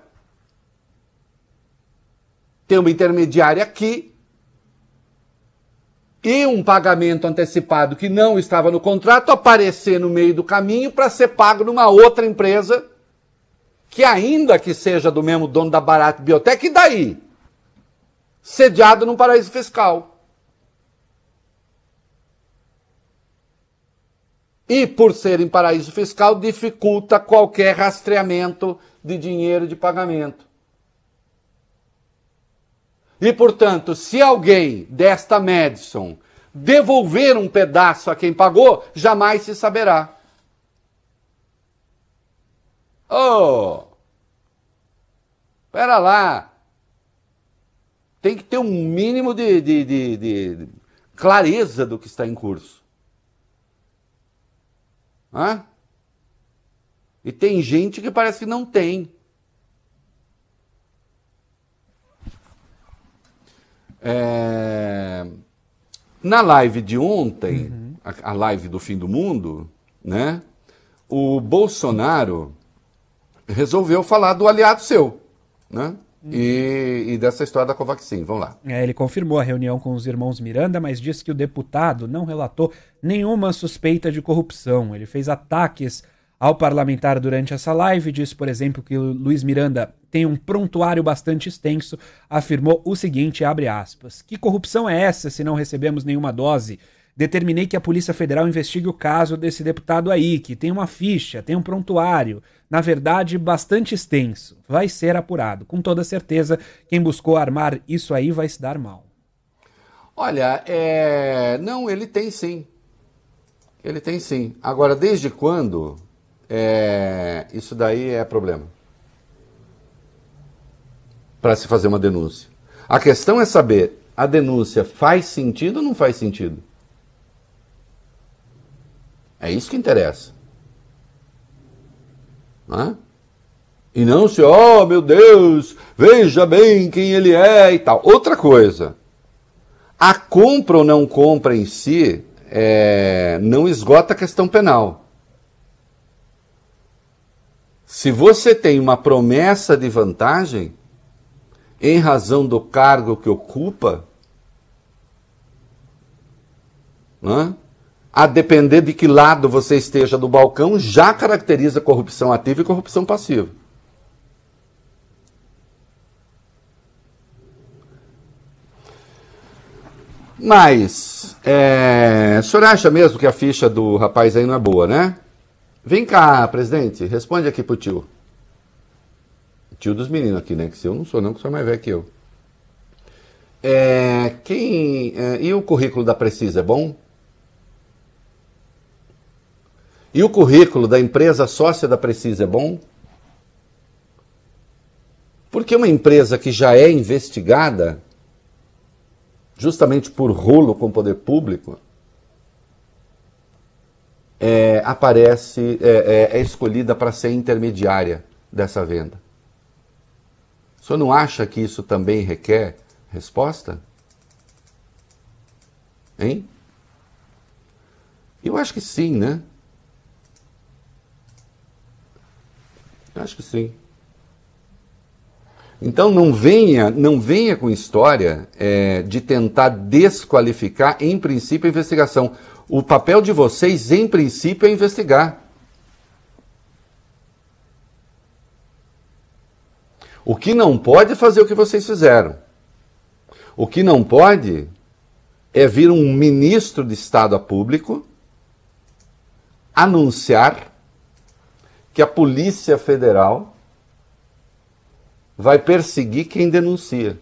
Tem uma intermediária aqui. E um pagamento antecipado que não estava no contrato aparecer no meio do caminho para ser pago numa outra empresa, que ainda que seja do mesmo dono da Barat Biotech, e daí? Sediado num paraíso fiscal. e, por ser em paraíso fiscal, dificulta qualquer rastreamento de dinheiro de pagamento. E, portanto, se alguém desta Madison devolver um pedaço a quem pagou, jamais se saberá. Oh! Pera lá! Tem que ter um mínimo de, de, de, de clareza do que está em curso. Hã? E tem gente que parece que não tem. É... Na live de ontem, uhum. a, a live do fim do mundo, né? O Bolsonaro resolveu falar do aliado seu, né? E, e, dessa história da Covaxin. Vamos lá. É, ele confirmou a reunião com os irmãos Miranda, mas disse que o deputado não relatou nenhuma suspeita de corrupção. Ele fez ataques ao parlamentar durante essa live, disse, por exemplo, que Luiz Miranda tem um prontuário bastante extenso, afirmou o seguinte, abre aspas, que corrupção é essa se não recebemos nenhuma dose? Determinei que a Polícia Federal investigue o caso desse deputado aí, que tem uma ficha, tem um prontuário, na verdade, bastante extenso. Vai ser apurado. Com toda certeza, quem buscou armar isso aí vai se dar mal. Olha, é... não, ele tem sim. Ele tem sim. Agora, desde quando é... isso daí é problema? Para se fazer uma denúncia. A questão é saber, a denúncia faz sentido ou não faz sentido? É isso que interessa. Não é? E não se, oh meu Deus, veja bem quem ele é e tal. Outra coisa, a compra ou não compra em si é, não esgota a questão penal. Se você tem uma promessa de vantagem, em razão do cargo que ocupa, não é? a depender de que lado você esteja do balcão, já caracteriza corrupção ativa e corrupção passiva. Mas, é, o senhor acha mesmo que a ficha do rapaz aí não é boa, né? Vem cá, presidente, responde aqui pro tio. Tio dos meninos aqui, né? Que se eu não sou, não, que senhor é mais velho que eu. É, quem, é, e o currículo da Precisa é bom? E o currículo da empresa sócia da Precisa é bom? Porque uma empresa que já é investigada, justamente por rolo com o poder público, é, aparece, é, é, é escolhida para ser intermediária dessa venda. O senhor não acha que isso também requer resposta? Hein? Eu acho que sim, né? Eu acho que sim. Então não venha, não venha com história é, de tentar desqualificar, em princípio, a investigação. O papel de vocês, em princípio, é investigar. O que não pode é fazer o que vocês fizeram. O que não pode é vir um ministro de Estado a público anunciar que a Polícia Federal vai perseguir quem denuncia.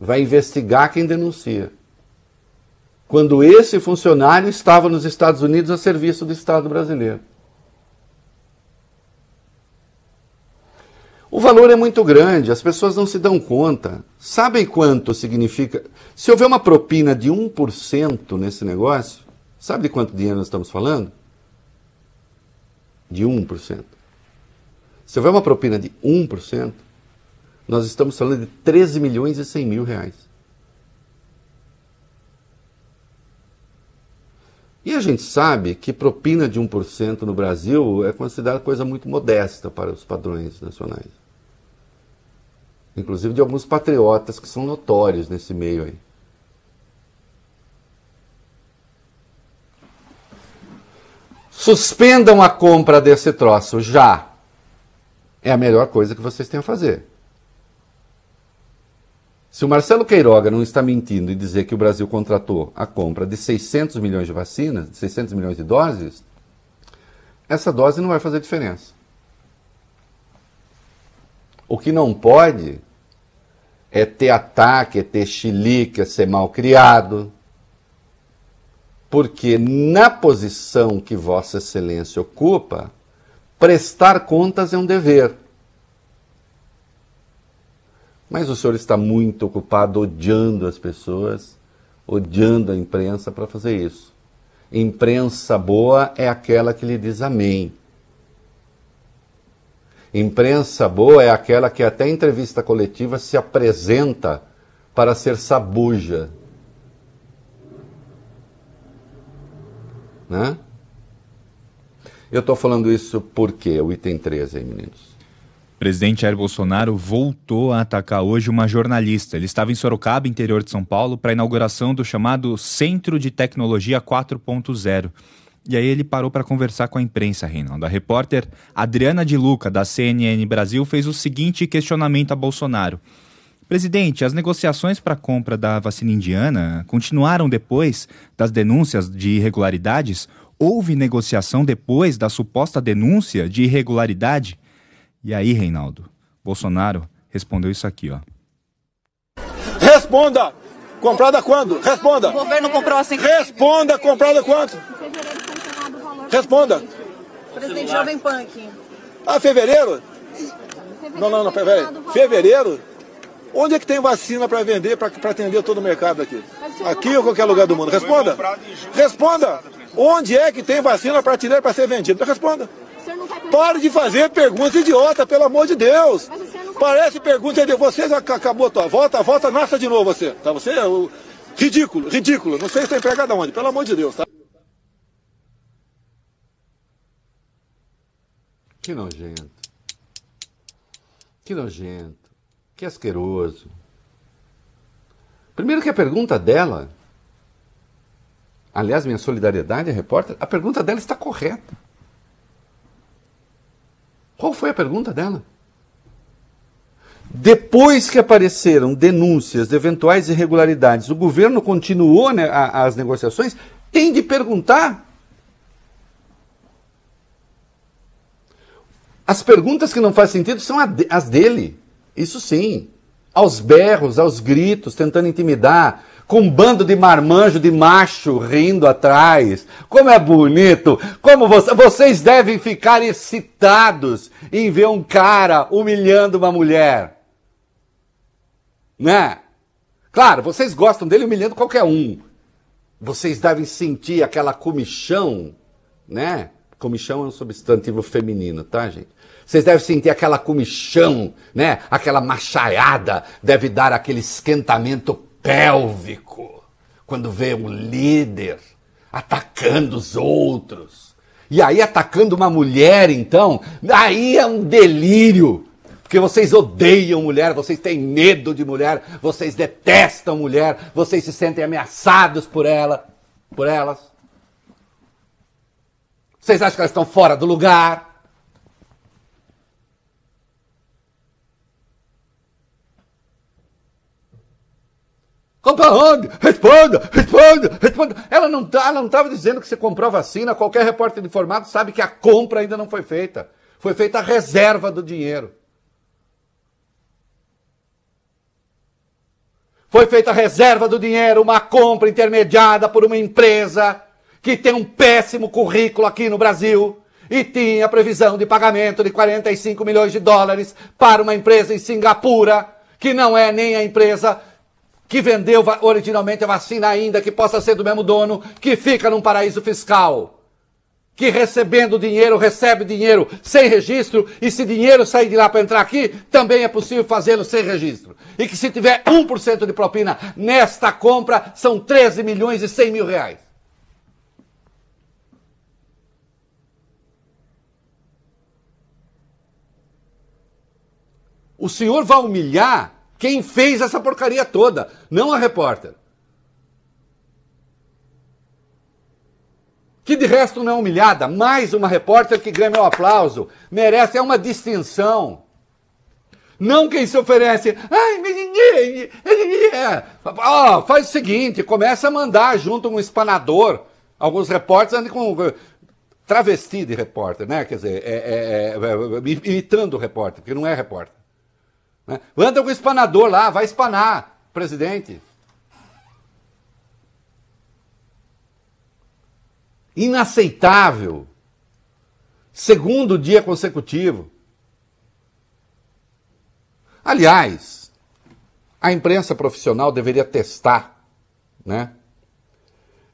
Vai investigar quem denuncia. Quando esse funcionário estava nos Estados Unidos a serviço do Estado brasileiro. O valor é muito grande, as pessoas não se dão conta. Sabem quanto significa? Se houver uma propina de 1% nesse negócio, sabe de quanto dinheiro nós estamos falando? De 1%. Se houver uma propina de 1%, nós estamos falando de 13 milhões e 100 mil reais. E a gente sabe que propina de 1% no Brasil é considerada coisa muito modesta para os padrões nacionais inclusive de alguns patriotas que são notórios nesse meio aí. Suspendam a compra desse troço já. É a melhor coisa que vocês têm a fazer. Se o Marcelo Queiroga não está mentindo e dizer que o Brasil contratou a compra de 600 milhões de vacinas, 600 milhões de doses, essa dose não vai fazer diferença. O que não pode é ter ataque, é ter chilique, é ser mal criado. Porque na posição que Vossa Excelência ocupa, prestar contas é um dever. Mas o senhor está muito ocupado odiando as pessoas, odiando a imprensa para fazer isso. Imprensa boa é aquela que lhe diz amém. Imprensa boa é aquela que até entrevista coletiva se apresenta para ser sabuja. Né? Eu estou falando isso porque o item 13 aí, meninos. O presidente Jair Bolsonaro voltou a atacar hoje uma jornalista. Ele estava em Sorocaba, interior de São Paulo, para a inauguração do chamado Centro de Tecnologia 4.0. E aí ele parou para conversar com a imprensa, Reinaldo. A repórter Adriana de Luca, da CNN Brasil, fez o seguinte questionamento a Bolsonaro. Presidente, as negociações para a compra da vacina indiana continuaram depois das denúncias de irregularidades? Houve negociação depois da suposta denúncia de irregularidade? E aí, Reinaldo, Bolsonaro respondeu isso aqui, ó. Responda! Comprada quando? Responda! O governo comprou assim. Responda! Comprada quanto? Responda. Presidente Jovem Pan aqui. Ah, fevereiro? Não, não, não, peraí. Fevereiro? Onde é que tem vacina para vender, para atender todo o mercado aqui? Aqui ou qualquer lugar do mundo? Responda. Responda. Onde é que tem vacina para tirar para ser vendida? Responda. Pare de fazer perguntas idiota, pelo amor de Deus. Parece pergunta de vocês, acabou a tua volta, volta, nasça de novo você. Tá? Você é o... ridículo, ridículo. Não sei se está empregado aonde, pelo amor de Deus, tá? Que nojento. Que nojento. Que asqueroso. Primeiro que a pergunta dela, aliás, minha solidariedade à repórter, a pergunta dela está correta. Qual foi a pergunta dela? Depois que apareceram denúncias de eventuais irregularidades, o governo continuou né, as negociações, tem de perguntar As perguntas que não fazem sentido são as dele. Isso sim. Aos berros, aos gritos, tentando intimidar, com um bando de marmanjo, de macho rindo atrás. Como é bonito! Como você, vocês devem ficar excitados em ver um cara humilhando uma mulher. Né? Claro, vocês gostam dele humilhando qualquer um. Vocês devem sentir aquela comichão, né? Comichão é um substantivo feminino, tá, gente? Vocês devem sentir aquela comichão, né? Aquela machaiada, deve dar aquele esquentamento pélvico quando vê um líder atacando os outros. E aí atacando uma mulher, então, aí é um delírio. Porque vocês odeiam mulher, vocês têm medo de mulher, vocês detestam mulher, vocês se sentem ameaçados por ela, por elas. Vocês acham que elas estão fora do lugar? Compra onde? Responda, responda, responda. Ela não tá, ela não estava dizendo que você comprou vacina. Qualquer repórter informado sabe que a compra ainda não foi feita. Foi feita a reserva do dinheiro. Foi feita a reserva do dinheiro, uma compra intermediada por uma empresa que tem um péssimo currículo aqui no Brasil e tinha previsão de pagamento de 45 milhões de dólares para uma empresa em Singapura, que não é nem a empresa que vendeu originalmente a vacina ainda, que possa ser do mesmo dono, que fica num paraíso fiscal. Que recebendo dinheiro, recebe dinheiro sem registro, e se dinheiro sair de lá para entrar aqui, também é possível fazê-lo sem registro. E que se tiver 1% de propina nesta compra, são 13 milhões e 100 mil reais. O senhor vai humilhar quem fez essa porcaria toda, não a repórter. Que de resto não é humilhada, mais uma repórter que ganha meu aplauso, merece, é uma distinção. Não quem se oferece, ai, é. oh, faz o seguinte, começa a mandar junto um espanador. Alguns repórteres andam com travesti de repórter, né? Quer dizer, é, é, é, imitando o repórter, porque não é repórter. Né? Anda com o espanador lá, vai espanar, presidente. Inaceitável. Segundo dia consecutivo. Aliás, a imprensa profissional deveria testar, né?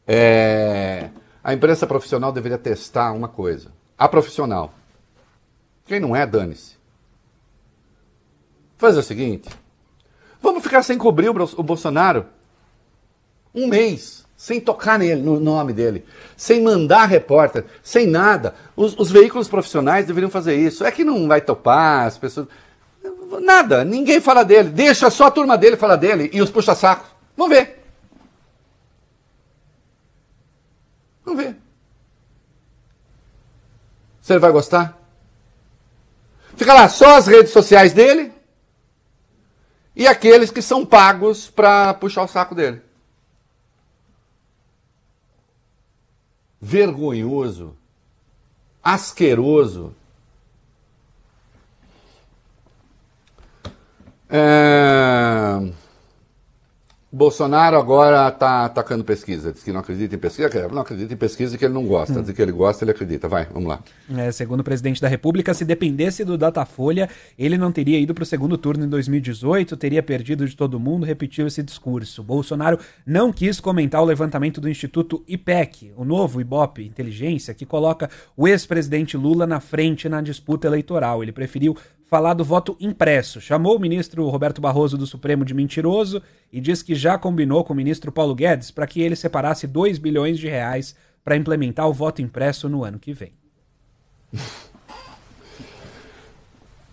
É, a imprensa profissional deveria testar uma coisa. A profissional. Quem não é, dane-se. Fazer o seguinte: vamos ficar sem cobrir o Bolsonaro um mês, sem tocar nele, no nome dele, sem mandar repórter, sem nada. Os, os veículos profissionais deveriam fazer isso. É que não vai topar, as pessoas. Nada, ninguém fala dele. Deixa só a turma dele falar dele e os puxa-sacos. Vamos ver. Vamos ver. Você vai gostar? Fica lá só as redes sociais dele e aqueles que são pagos para puxar o saco dele. Vergonhoso, asqueroso. É... Bolsonaro agora está atacando pesquisa. Diz que não acredita em pesquisa. Não acredita em pesquisa que ele não gosta. Hum. Diz que ele gosta, ele acredita. Vai, vamos lá. É, segundo o presidente da República, se dependesse do Datafolha, ele não teria ido para o segundo turno em 2018, teria perdido de todo mundo, repetiu esse discurso. Bolsonaro não quis comentar o levantamento do Instituto IPEC, o novo IBOP Inteligência, que coloca o ex-presidente Lula na frente na disputa eleitoral. Ele preferiu falar do voto impresso. Chamou o ministro Roberto Barroso do Supremo de mentiroso e diz que já combinou com o ministro Paulo Guedes para que ele separasse 2 bilhões de reais para implementar o voto impresso no ano que vem.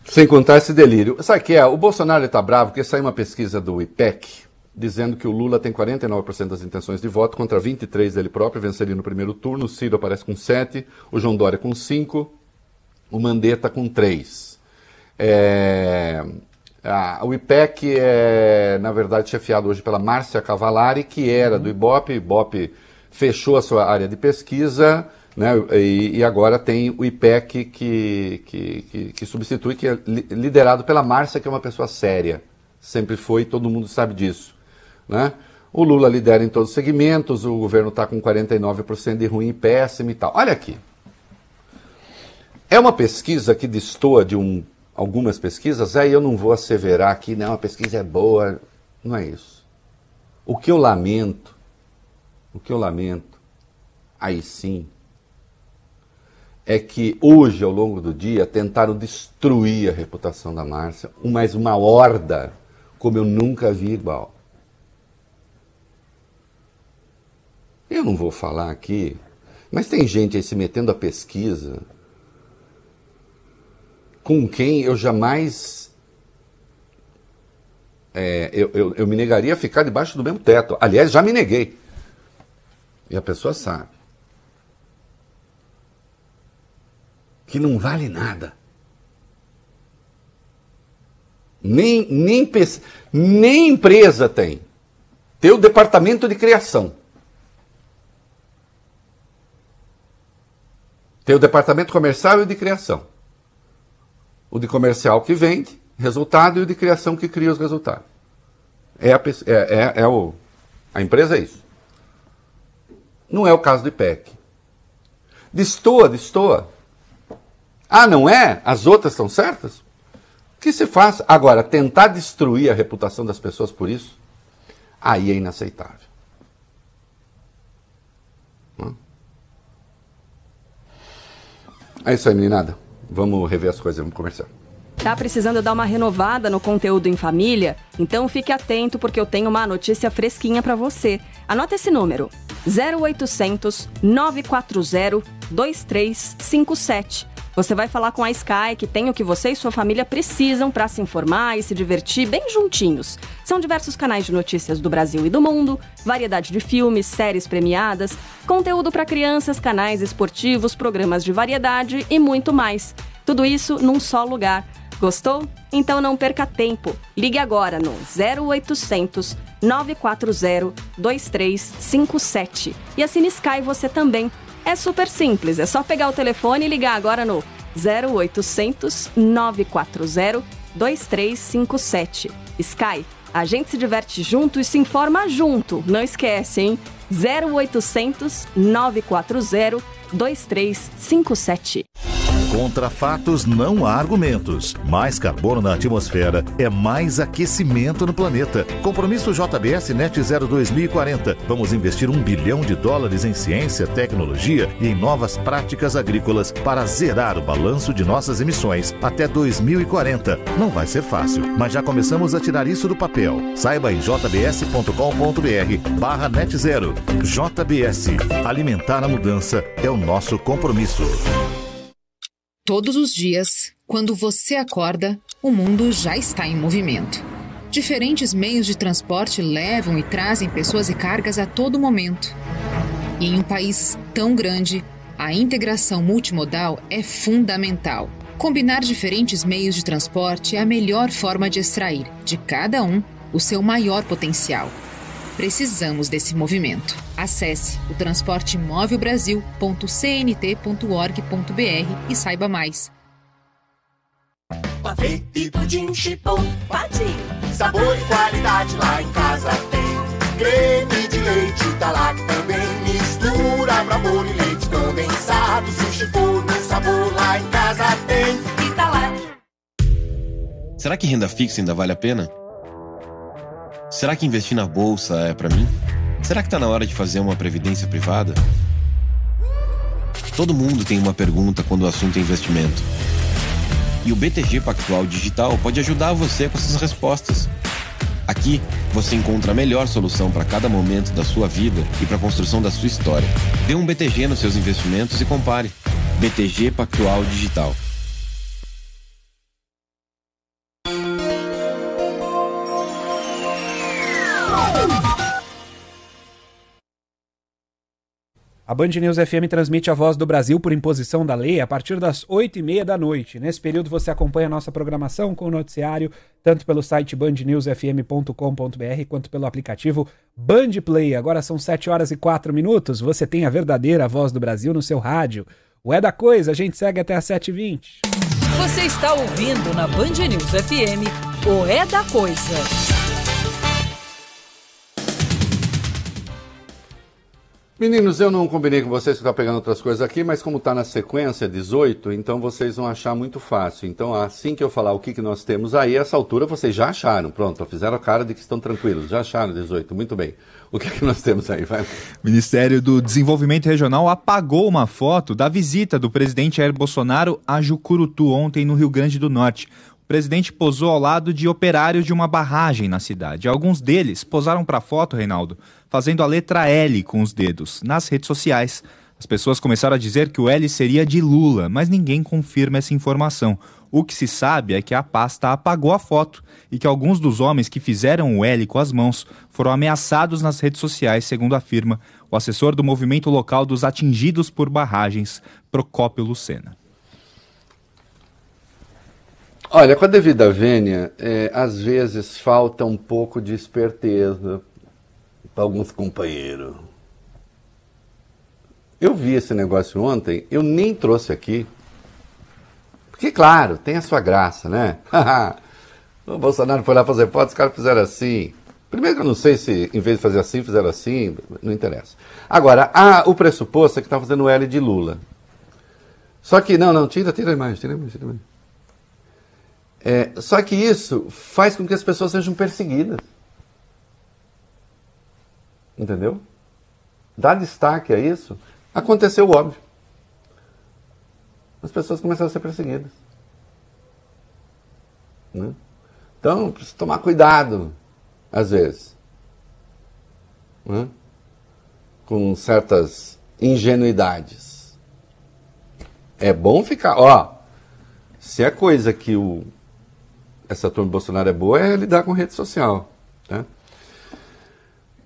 Sem contar esse delírio. Sabe o que é? O Bolsonaro está bravo porque saiu uma pesquisa do IPEC dizendo que o Lula tem 49% das intenções de voto contra 23% dele próprio, venceria no primeiro turno. O Ciro aparece com 7%, o João Dória com 5%, o Mandetta com 3%. É, a, o IPEC é, na verdade, chefiado hoje pela Márcia Cavalari, que era do IBOP. O IBOP fechou a sua área de pesquisa, né, e, e agora tem o IPEC que, que, que, que, substitui, que é liderado pela Márcia, que é uma pessoa séria. Sempre foi, todo mundo sabe disso. Né? O Lula lidera em todos os segmentos, o governo está com 49% de ruim e péssimo e tal. Olha aqui. É uma pesquisa que destoa de um, algumas pesquisas, aí eu não vou asseverar que não, a pesquisa é boa. Não é isso. O que eu lamento, o que eu lamento, aí sim, é que hoje, ao longo do dia, tentaram destruir a reputação da Márcia, mais uma horda como eu nunca vi igual. Eu não vou falar aqui, mas tem gente aí se metendo a pesquisa com quem eu jamais. É, eu, eu, eu me negaria a ficar debaixo do mesmo teto. Aliás, já me neguei. E a pessoa sabe. Que não vale nada. Nem, nem, nem empresa tem. Tem o departamento de criação. Tem o departamento comercial e de criação. O de comercial que vende resultado e o de criação que cria os resultados. É a, é, é, é o, a empresa é isso. Não é o caso do IPEC. Destoa, destoa. Ah, não é? As outras estão certas? O que se faz? Agora, tentar destruir a reputação das pessoas por isso, aí é inaceitável. É isso aí, meninada. Vamos rever as coisas, vamos começar. Tá precisando dar uma renovada no conteúdo em família? Então fique atento porque eu tenho uma notícia fresquinha para você. Anota esse número: 0800 940 2357. Você vai falar com a Sky, que tem o que você e sua família precisam para se informar e se divertir bem juntinhos. São diversos canais de notícias do Brasil e do mundo, variedade de filmes, séries premiadas, conteúdo para crianças, canais esportivos, programas de variedade e muito mais. Tudo isso num só lugar. Gostou? Então não perca tempo. Ligue agora no 0800 940 2357 e assine Sky você também. É super simples, é só pegar o telefone e ligar agora no 0800 940 2357. Sky, a gente se diverte junto e se informa junto. Não esquece, hein? 0800 940 2357. Contra fatos não há argumentos. Mais carbono na atmosfera é mais aquecimento no planeta. Compromisso JBS Net Zero 2040. Vamos investir um bilhão de dólares em ciência, tecnologia e em novas práticas agrícolas para zerar o balanço de nossas emissões até 2040. Não vai ser fácil, mas já começamos a tirar isso do papel. Saiba em jbs.com.br barra net zero. JBS. Alimentar a mudança é o nosso compromisso. Todos os dias, quando você acorda, o mundo já está em movimento. Diferentes meios de transporte levam e trazem pessoas e cargas a todo momento. E em um país tão grande, a integração multimodal é fundamental. Combinar diferentes meios de transporte é a melhor forma de extrair de cada um o seu maior potencial. Precisamos desse movimento. Acesse o transportemovelbrasil.cnt.org.br e saiba mais. Pavê e pudim chipom, patim. Sabor e qualidade lá em casa tem. Creme de leite tá lá também. Mistura pra bolo e leite condensado. Se o chipom no sabor lá em casa tem. E tá. Será que renda fixa ainda vale a pena? Será que investir na bolsa é para mim? Será que está na hora de fazer uma previdência privada? Todo mundo tem uma pergunta quando o assunto é investimento. E o BTG Pactual Digital pode ajudar você com essas respostas. Aqui você encontra a melhor solução para cada momento da sua vida e para a construção da sua história. Dê um BTG nos seus investimentos e compare. BTG Pactual Digital. A Band News FM transmite a voz do Brasil por imposição da lei a partir das 8 e meia da noite. Nesse período você acompanha a nossa programação com o noticiário, tanto pelo site bandnewsfm.com.br quanto pelo aplicativo Band Play. Agora são 7 horas e 4 minutos. Você tem a verdadeira voz do Brasil no seu rádio. O É da Coisa, a gente segue até às 7h20. Você está ouvindo na Band News FM o É da Coisa. Meninos, eu não combinei com vocês tá pegando outras coisas aqui, mas como está na sequência 18, então vocês vão achar muito fácil. Então, assim que eu falar o que, que nós temos aí, essa altura vocês já acharam. Pronto, fizeram a cara de que estão tranquilos. Já acharam 18, muito bem. O que, que nós temos aí? Vai. Ministério do Desenvolvimento Regional apagou uma foto da visita do presidente Jair Bolsonaro a Jucurutu ontem no Rio Grande do Norte. O presidente posou ao lado de operários de uma barragem na cidade. Alguns deles posaram para a foto, Reinaldo, fazendo a letra L com os dedos nas redes sociais. As pessoas começaram a dizer que o L seria de Lula, mas ninguém confirma essa informação. O que se sabe é que a pasta apagou a foto e que alguns dos homens que fizeram o L com as mãos foram ameaçados nas redes sociais, segundo afirma o assessor do movimento local dos atingidos por barragens, Procópio Lucena. Olha, com a devida vênia, é, às vezes falta um pouco de esperteza para alguns companheiros. Eu vi esse negócio ontem, eu nem trouxe aqui. Porque, claro, tem a sua graça, né? o Bolsonaro foi lá fazer foto, os caras fizeram assim. Primeiro que eu não sei se, em vez de fazer assim, fizeram assim, não interessa. Agora, ah, o pressuposto é que está fazendo L de Lula. Só que, não, não, tira, tira a imagem, tira a imagem, tira a imagem. É, só que isso faz com que as pessoas sejam perseguidas. Entendeu? Dá destaque a isso. Aconteceu o óbvio. As pessoas começaram a ser perseguidas. Né? Então, precisa tomar cuidado, às vezes. Né? Com certas ingenuidades. É bom ficar. Ó, se é coisa que o essa turma Bolsonaro é boa é lidar com rede social. Né?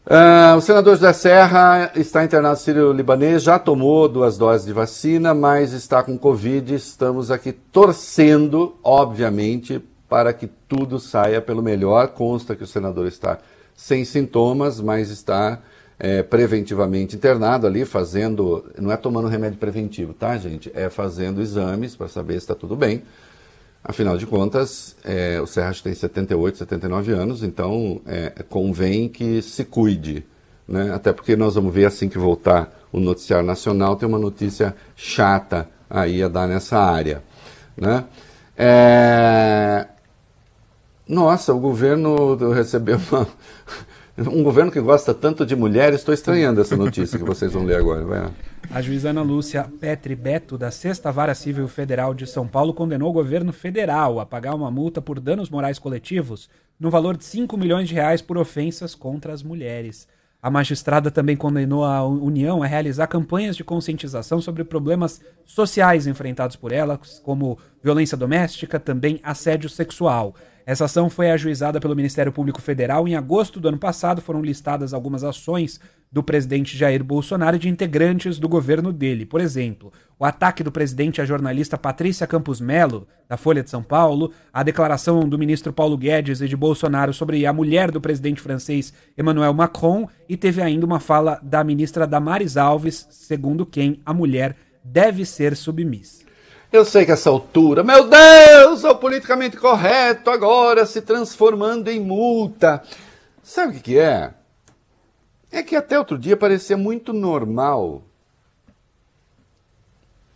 Uh, o senador José Serra está internado sírio-libanês, já tomou duas doses de vacina, mas está com Covid. Estamos aqui torcendo, obviamente, para que tudo saia pelo melhor. Consta que o senador está sem sintomas, mas está é, preventivamente internado ali, fazendo. Não é tomando remédio preventivo, tá, gente? É fazendo exames para saber se está tudo bem. Afinal de contas, é, o Serra tem 78, 79 anos, então é, convém que se cuide. Né? Até porque nós vamos ver assim que voltar o noticiário nacional, tem uma notícia chata aí a dar nessa área. Né? É... Nossa, o governo recebeu uma, um governo que gosta tanto de mulheres, estou estranhando essa notícia que vocês vão ler agora. Vai A juíza Ana Lúcia Petri Beto, da Sexta Vara Civil Federal de São Paulo, condenou o governo federal a pagar uma multa por danos morais coletivos no valor de 5 milhões de reais por ofensas contra as mulheres. A magistrada também condenou a União a realizar campanhas de conscientização sobre problemas sociais enfrentados por elas, como violência doméstica, também assédio sexual. Essa ação foi ajuizada pelo Ministério Público Federal. Em agosto do ano passado, foram listadas algumas ações do presidente Jair Bolsonaro e de integrantes do governo dele. Por exemplo, o ataque do presidente à jornalista Patrícia Campos Melo, da Folha de São Paulo, a declaração do ministro Paulo Guedes e de Bolsonaro sobre a mulher do presidente francês Emmanuel Macron, e teve ainda uma fala da ministra Damares Alves, segundo quem a mulher deve ser submissa. Eu sei que essa altura, meu Deus, é o politicamente correto agora se transformando em multa. Sabe o que, que é? É que até outro dia parecia muito normal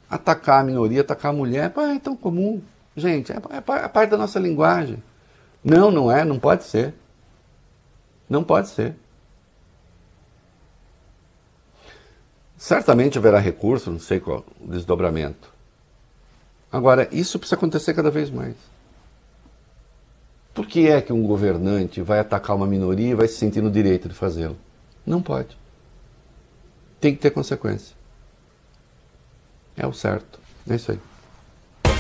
atacar a minoria, atacar a mulher. Pô, é tão comum. Gente, é, é, é parte da nossa linguagem. Não, não é, não pode ser. Não pode ser. Certamente haverá recurso, não sei qual desdobramento. Agora, isso precisa acontecer cada vez mais. Por que é que um governante vai atacar uma minoria e vai se sentir no direito de fazê-lo? Não pode. Tem que ter consequência. É o certo. É isso aí.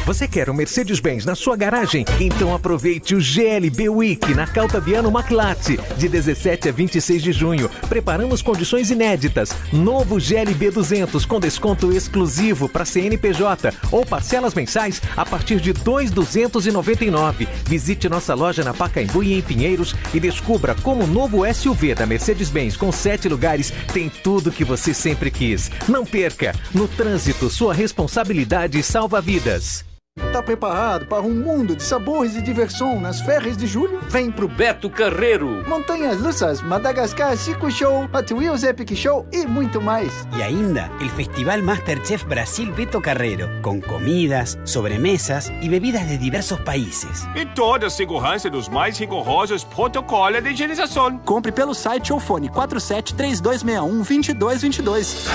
Você quer um Mercedes-Benz na sua garagem? Então aproveite o GLB Week na Caltabiano Maclate, de 17 a 26 de junho. Preparamos condições inéditas. Novo GLB 200 com desconto exclusivo para CNPJ ou parcelas mensais a partir de 2,299. Visite nossa loja na Pacaembu e em Pinheiros e descubra como o novo SUV da Mercedes-Benz com 7 lugares tem tudo que você sempre quis. Não perca! No trânsito, sua responsabilidade salva vidas. Tá preparado para um mundo de sabores e diversão nas férias de julho? Vem pro Beto Carreiro! Montanhas Russas, Madagascar Circo Show, Hot Wheels Epic Show e muito mais. Y ainda, el Festival Masterchef Brasil Beto Carreiro, com comidas, sobremesas e bebidas de diversos países. E toda a segurança dos mais rigorosos protocolos de higienização. Compre pelo site ou fone 47 3261 2222.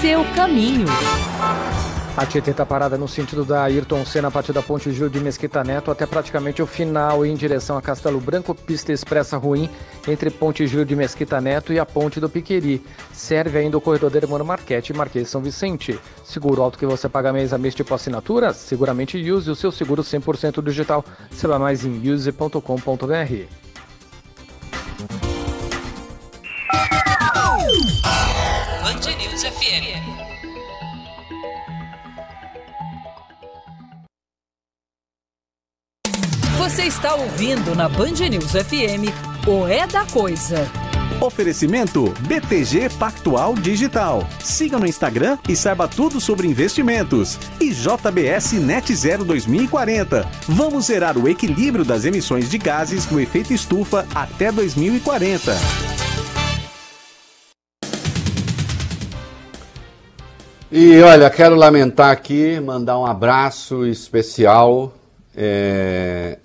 Seu caminho. A Tietê está parada no sentido da Ayrton Senna a partir da Ponte Júlio de Mesquita Neto até praticamente o final em direção a Castelo Branco, pista expressa ruim entre Ponte Júlio de Mesquita Neto e a Ponte do Piqueri. Serve ainda o corredor da Hermano Marquete e Marquês São Vicente. Seguro alto que você paga mês a mês tipo assinatura? Seguramente use o seu seguro 100% digital. Saiba mais em use.com.br. Band News FM. Você está ouvindo na Band News FM o É da Coisa. Oferecimento BTG Pactual Digital. Siga no Instagram e saiba tudo sobre investimentos. E JBS Net Zero 2040. Vamos zerar o equilíbrio das emissões de gases do efeito estufa até 2040. E olha, quero lamentar aqui, mandar um abraço especial é,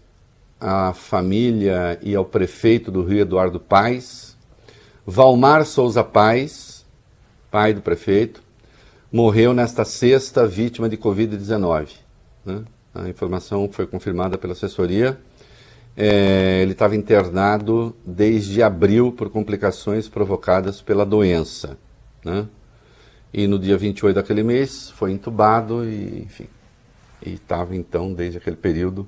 à família e ao prefeito do Rio Eduardo Paes, Valmar Souza Paes, pai do prefeito, morreu nesta sexta vítima de Covid-19. Né? A informação foi confirmada pela assessoria. É, ele estava internado desde abril por complicações provocadas pela doença. Né? E no dia 28 daquele mês foi entubado e, enfim, e estava então desde aquele período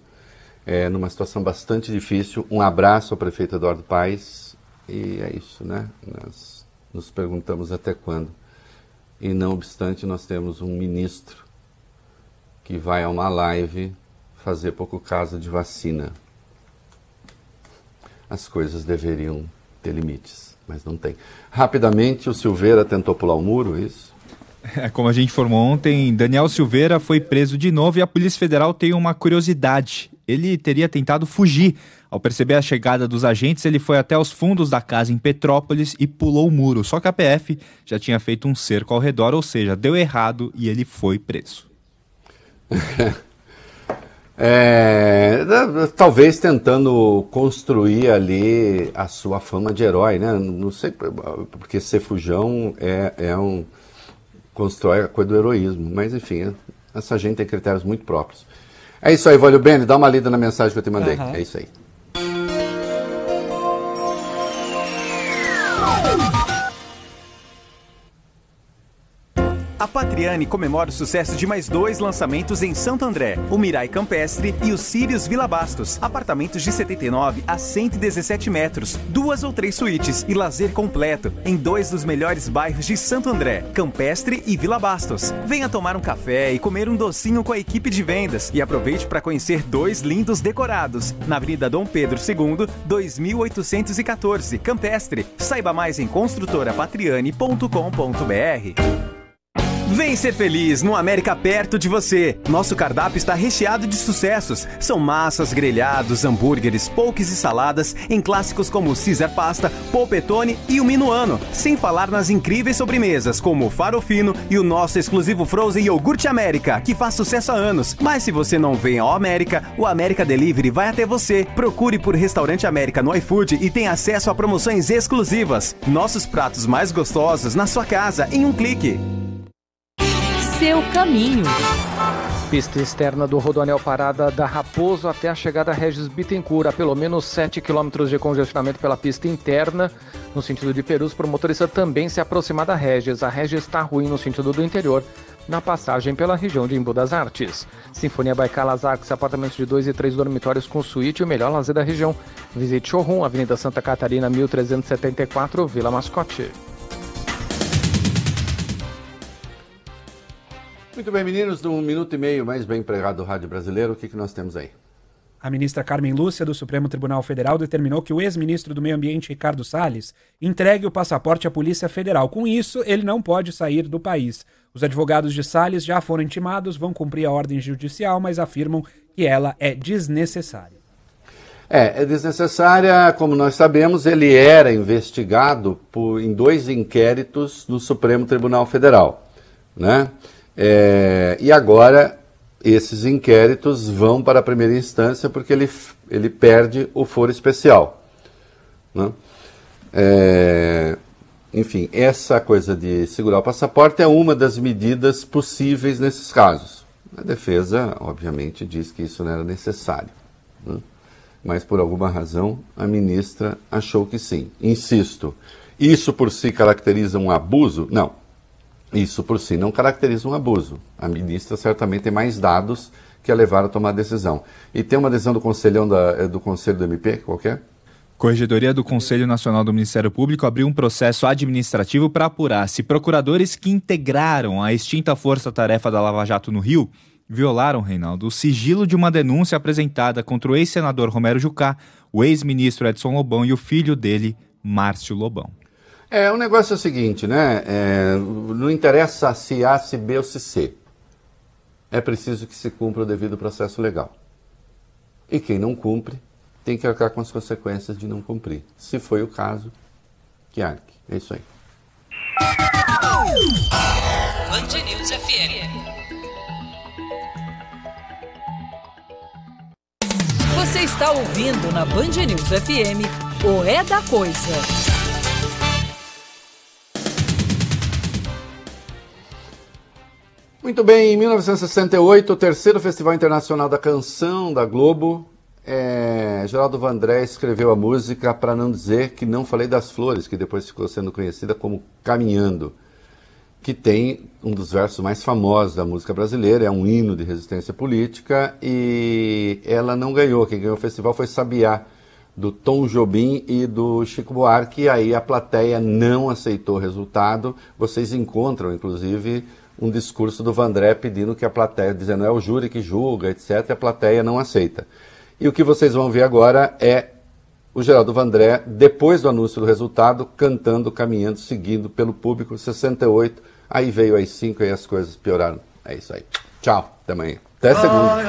é, numa situação bastante difícil. Um abraço ao prefeito Eduardo Paes e é isso, né? Nós nos perguntamos até quando. E não obstante, nós temos um ministro que vai a uma live fazer pouco caso de vacina. As coisas deveriam ter limites, mas não tem. Rapidamente, o Silveira tentou pular o muro, é isso? É, como a gente informou ontem, Daniel Silveira foi preso de novo e a Polícia Federal tem uma curiosidade. Ele teria tentado fugir. Ao perceber a chegada dos agentes, ele foi até os fundos da casa em Petrópolis e pulou o muro. Só que a PF já tinha feito um cerco ao redor, ou seja, deu errado e ele foi preso. É, talvez tentando construir ali a sua fama de herói, né? Não sei, porque ser fujão é, é um constrói a coisa do heroísmo. Mas enfim, essa gente tem critérios muito próprios. É isso aí, Vólio Bene, dá uma lida na mensagem que eu te mandei. Uhum. É isso aí. A Patriani comemora o sucesso de mais dois lançamentos em Santo André: o Mirai Campestre e o Sirius Vila Bastos. Apartamentos de 79 a 117 metros, duas ou três suítes e lazer completo em dois dos melhores bairros de Santo André, Campestre e Vila Bastos. Venha tomar um café e comer um docinho com a equipe de vendas e aproveite para conhecer dois lindos decorados na Avenida Dom Pedro II, 2814, Campestre. Saiba mais em construtorapatriani.com.br. Vem ser feliz no América perto de você. Nosso cardápio está recheado de sucessos. São massas, grelhados, hambúrgueres, pokes e saladas em clássicos como Caesar Pasta, Polpetone e o Minuano. Sem falar nas incríveis sobremesas como o Farofino e o nosso exclusivo Frozen Iogurte América, que faz sucesso há anos. Mas se você não vem ao América, o América Delivery vai até você. Procure por Restaurante América no iFood e tenha acesso a promoções exclusivas. Nossos pratos mais gostosos na sua casa em um clique. Seu caminho. Pista externa do Rodoanel Parada da Raposo até a chegada Regis Bittencourt. Há pelo menos 7 quilômetros de congestionamento pela pista interna. No sentido de Perus, para o motorista também se aproximar da Regis. A Regis está ruim no sentido do interior, na passagem pela região de Embu das Artes. Sinfonia Baikal Azax, apartamentos de 2 e 3 dormitórios com suíte, o melhor lazer da região. Visite Showroom, Avenida Santa Catarina, 1374, Vila Mascote. Muito bem, meninos, num minuto e meio mais bem empregado do Rádio Brasileiro, o que, que nós temos aí? A ministra Carmen Lúcia, do Supremo Tribunal Federal, determinou que o ex-ministro do Meio Ambiente, Ricardo Salles, entregue o passaporte à Polícia Federal. Com isso, ele não pode sair do país. Os advogados de Salles já foram intimados, vão cumprir a ordem judicial, mas afirmam que ela é desnecessária. É, é desnecessária, como nós sabemos, ele era investigado por, em dois inquéritos no Supremo Tribunal Federal. Né? É, e agora esses inquéritos vão para a primeira instância porque ele, ele perde o foro especial. Né? É, enfim, essa coisa de segurar o passaporte é uma das medidas possíveis nesses casos. A defesa, obviamente, diz que isso não era necessário. Né? Mas, por alguma razão, a ministra achou que sim. Insisto, isso por si caracteriza um abuso? Não. Isso por si não caracteriza um abuso. A ministra certamente tem mais dados que a levaram a tomar a decisão. E tem uma decisão do conselhão da, eh, do Conselho do MP, qualquer? Corregedoria do Conselho Nacional do Ministério Público abriu um processo administrativo para apurar se procuradores que integraram a extinta força-tarefa da Lava Jato no Rio violaram, Reinaldo, o sigilo de uma denúncia apresentada contra o ex-senador Romero Jucá, o ex-ministro Edson Lobão e o filho dele, Márcio Lobão. É, o negócio é o seguinte, né? É, não interessa se A, se B ou se C. É preciso que se cumpra o devido processo legal. E quem não cumpre tem que arcar com as consequências de não cumprir. Se foi o caso, que arque. É isso aí. Band News FM. Você está ouvindo na Band News FM o É da Coisa. Muito bem, em 1968, o terceiro Festival Internacional da Canção da Globo, é, Geraldo Vandré escreveu a música para não dizer que não falei das flores, que depois ficou sendo conhecida como Caminhando, que tem um dos versos mais famosos da música brasileira, é um hino de resistência política e ela não ganhou. Quem ganhou o festival foi Sabiá, do Tom Jobim e do Chico Buarque, e aí a plateia não aceitou o resultado. Vocês encontram, inclusive, um discurso do Vandré pedindo que a plateia, dizendo é o júri que julga, etc., a plateia não aceita. E o que vocês vão ver agora é o Geraldo Vandré, depois do anúncio do resultado, cantando, caminhando, seguindo pelo público, 68, aí veio às 5 e as coisas pioraram. É isso aí. Tchau, até amanhã. Até segunda.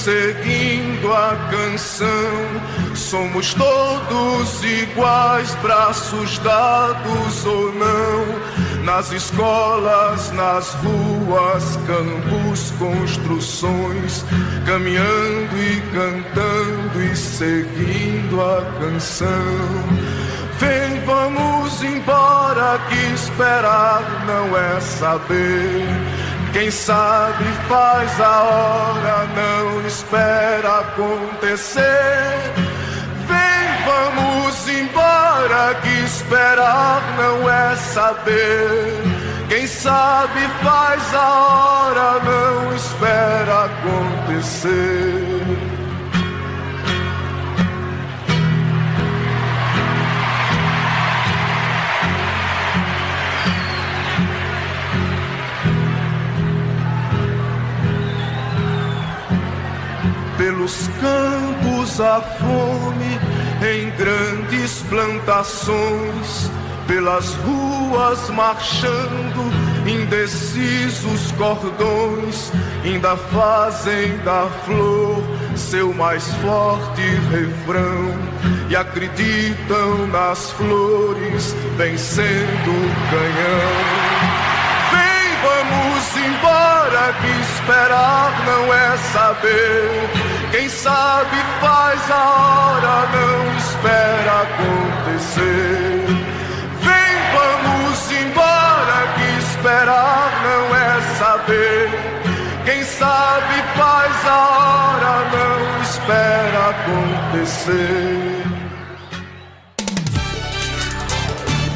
Seguindo a canção, somos todos iguais, braços dados ou não. Nas escolas, nas ruas, campos, construções, caminhando e cantando e seguindo a canção. Vem, vamos embora, que esperar não é saber. Quem sabe faz a hora, não espera acontecer. Vem, vamos embora, que esperar não é saber. Quem sabe faz a hora, não espera acontecer. Pelos campos a fome em grandes plantações, pelas ruas marchando indecisos cordões, ainda fazem da flor seu mais forte refrão e acreditam nas flores vencendo o canhão. Vamos embora que esperar não é saber. Quem sabe faz a hora, não espera acontecer. Vem, vamos embora que esperar não é saber. Quem sabe faz a hora, não espera acontecer.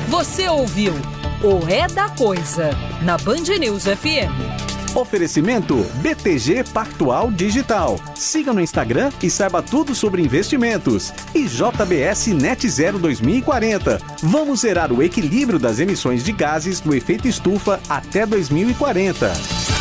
Você ouviu o É da Coisa na Band News FM. Oferecimento BTG Pactual Digital. Siga no Instagram e saiba tudo sobre investimentos. E JBS Net Zero 2040. Vamos zerar o equilíbrio das emissões de gases do efeito estufa até 2040.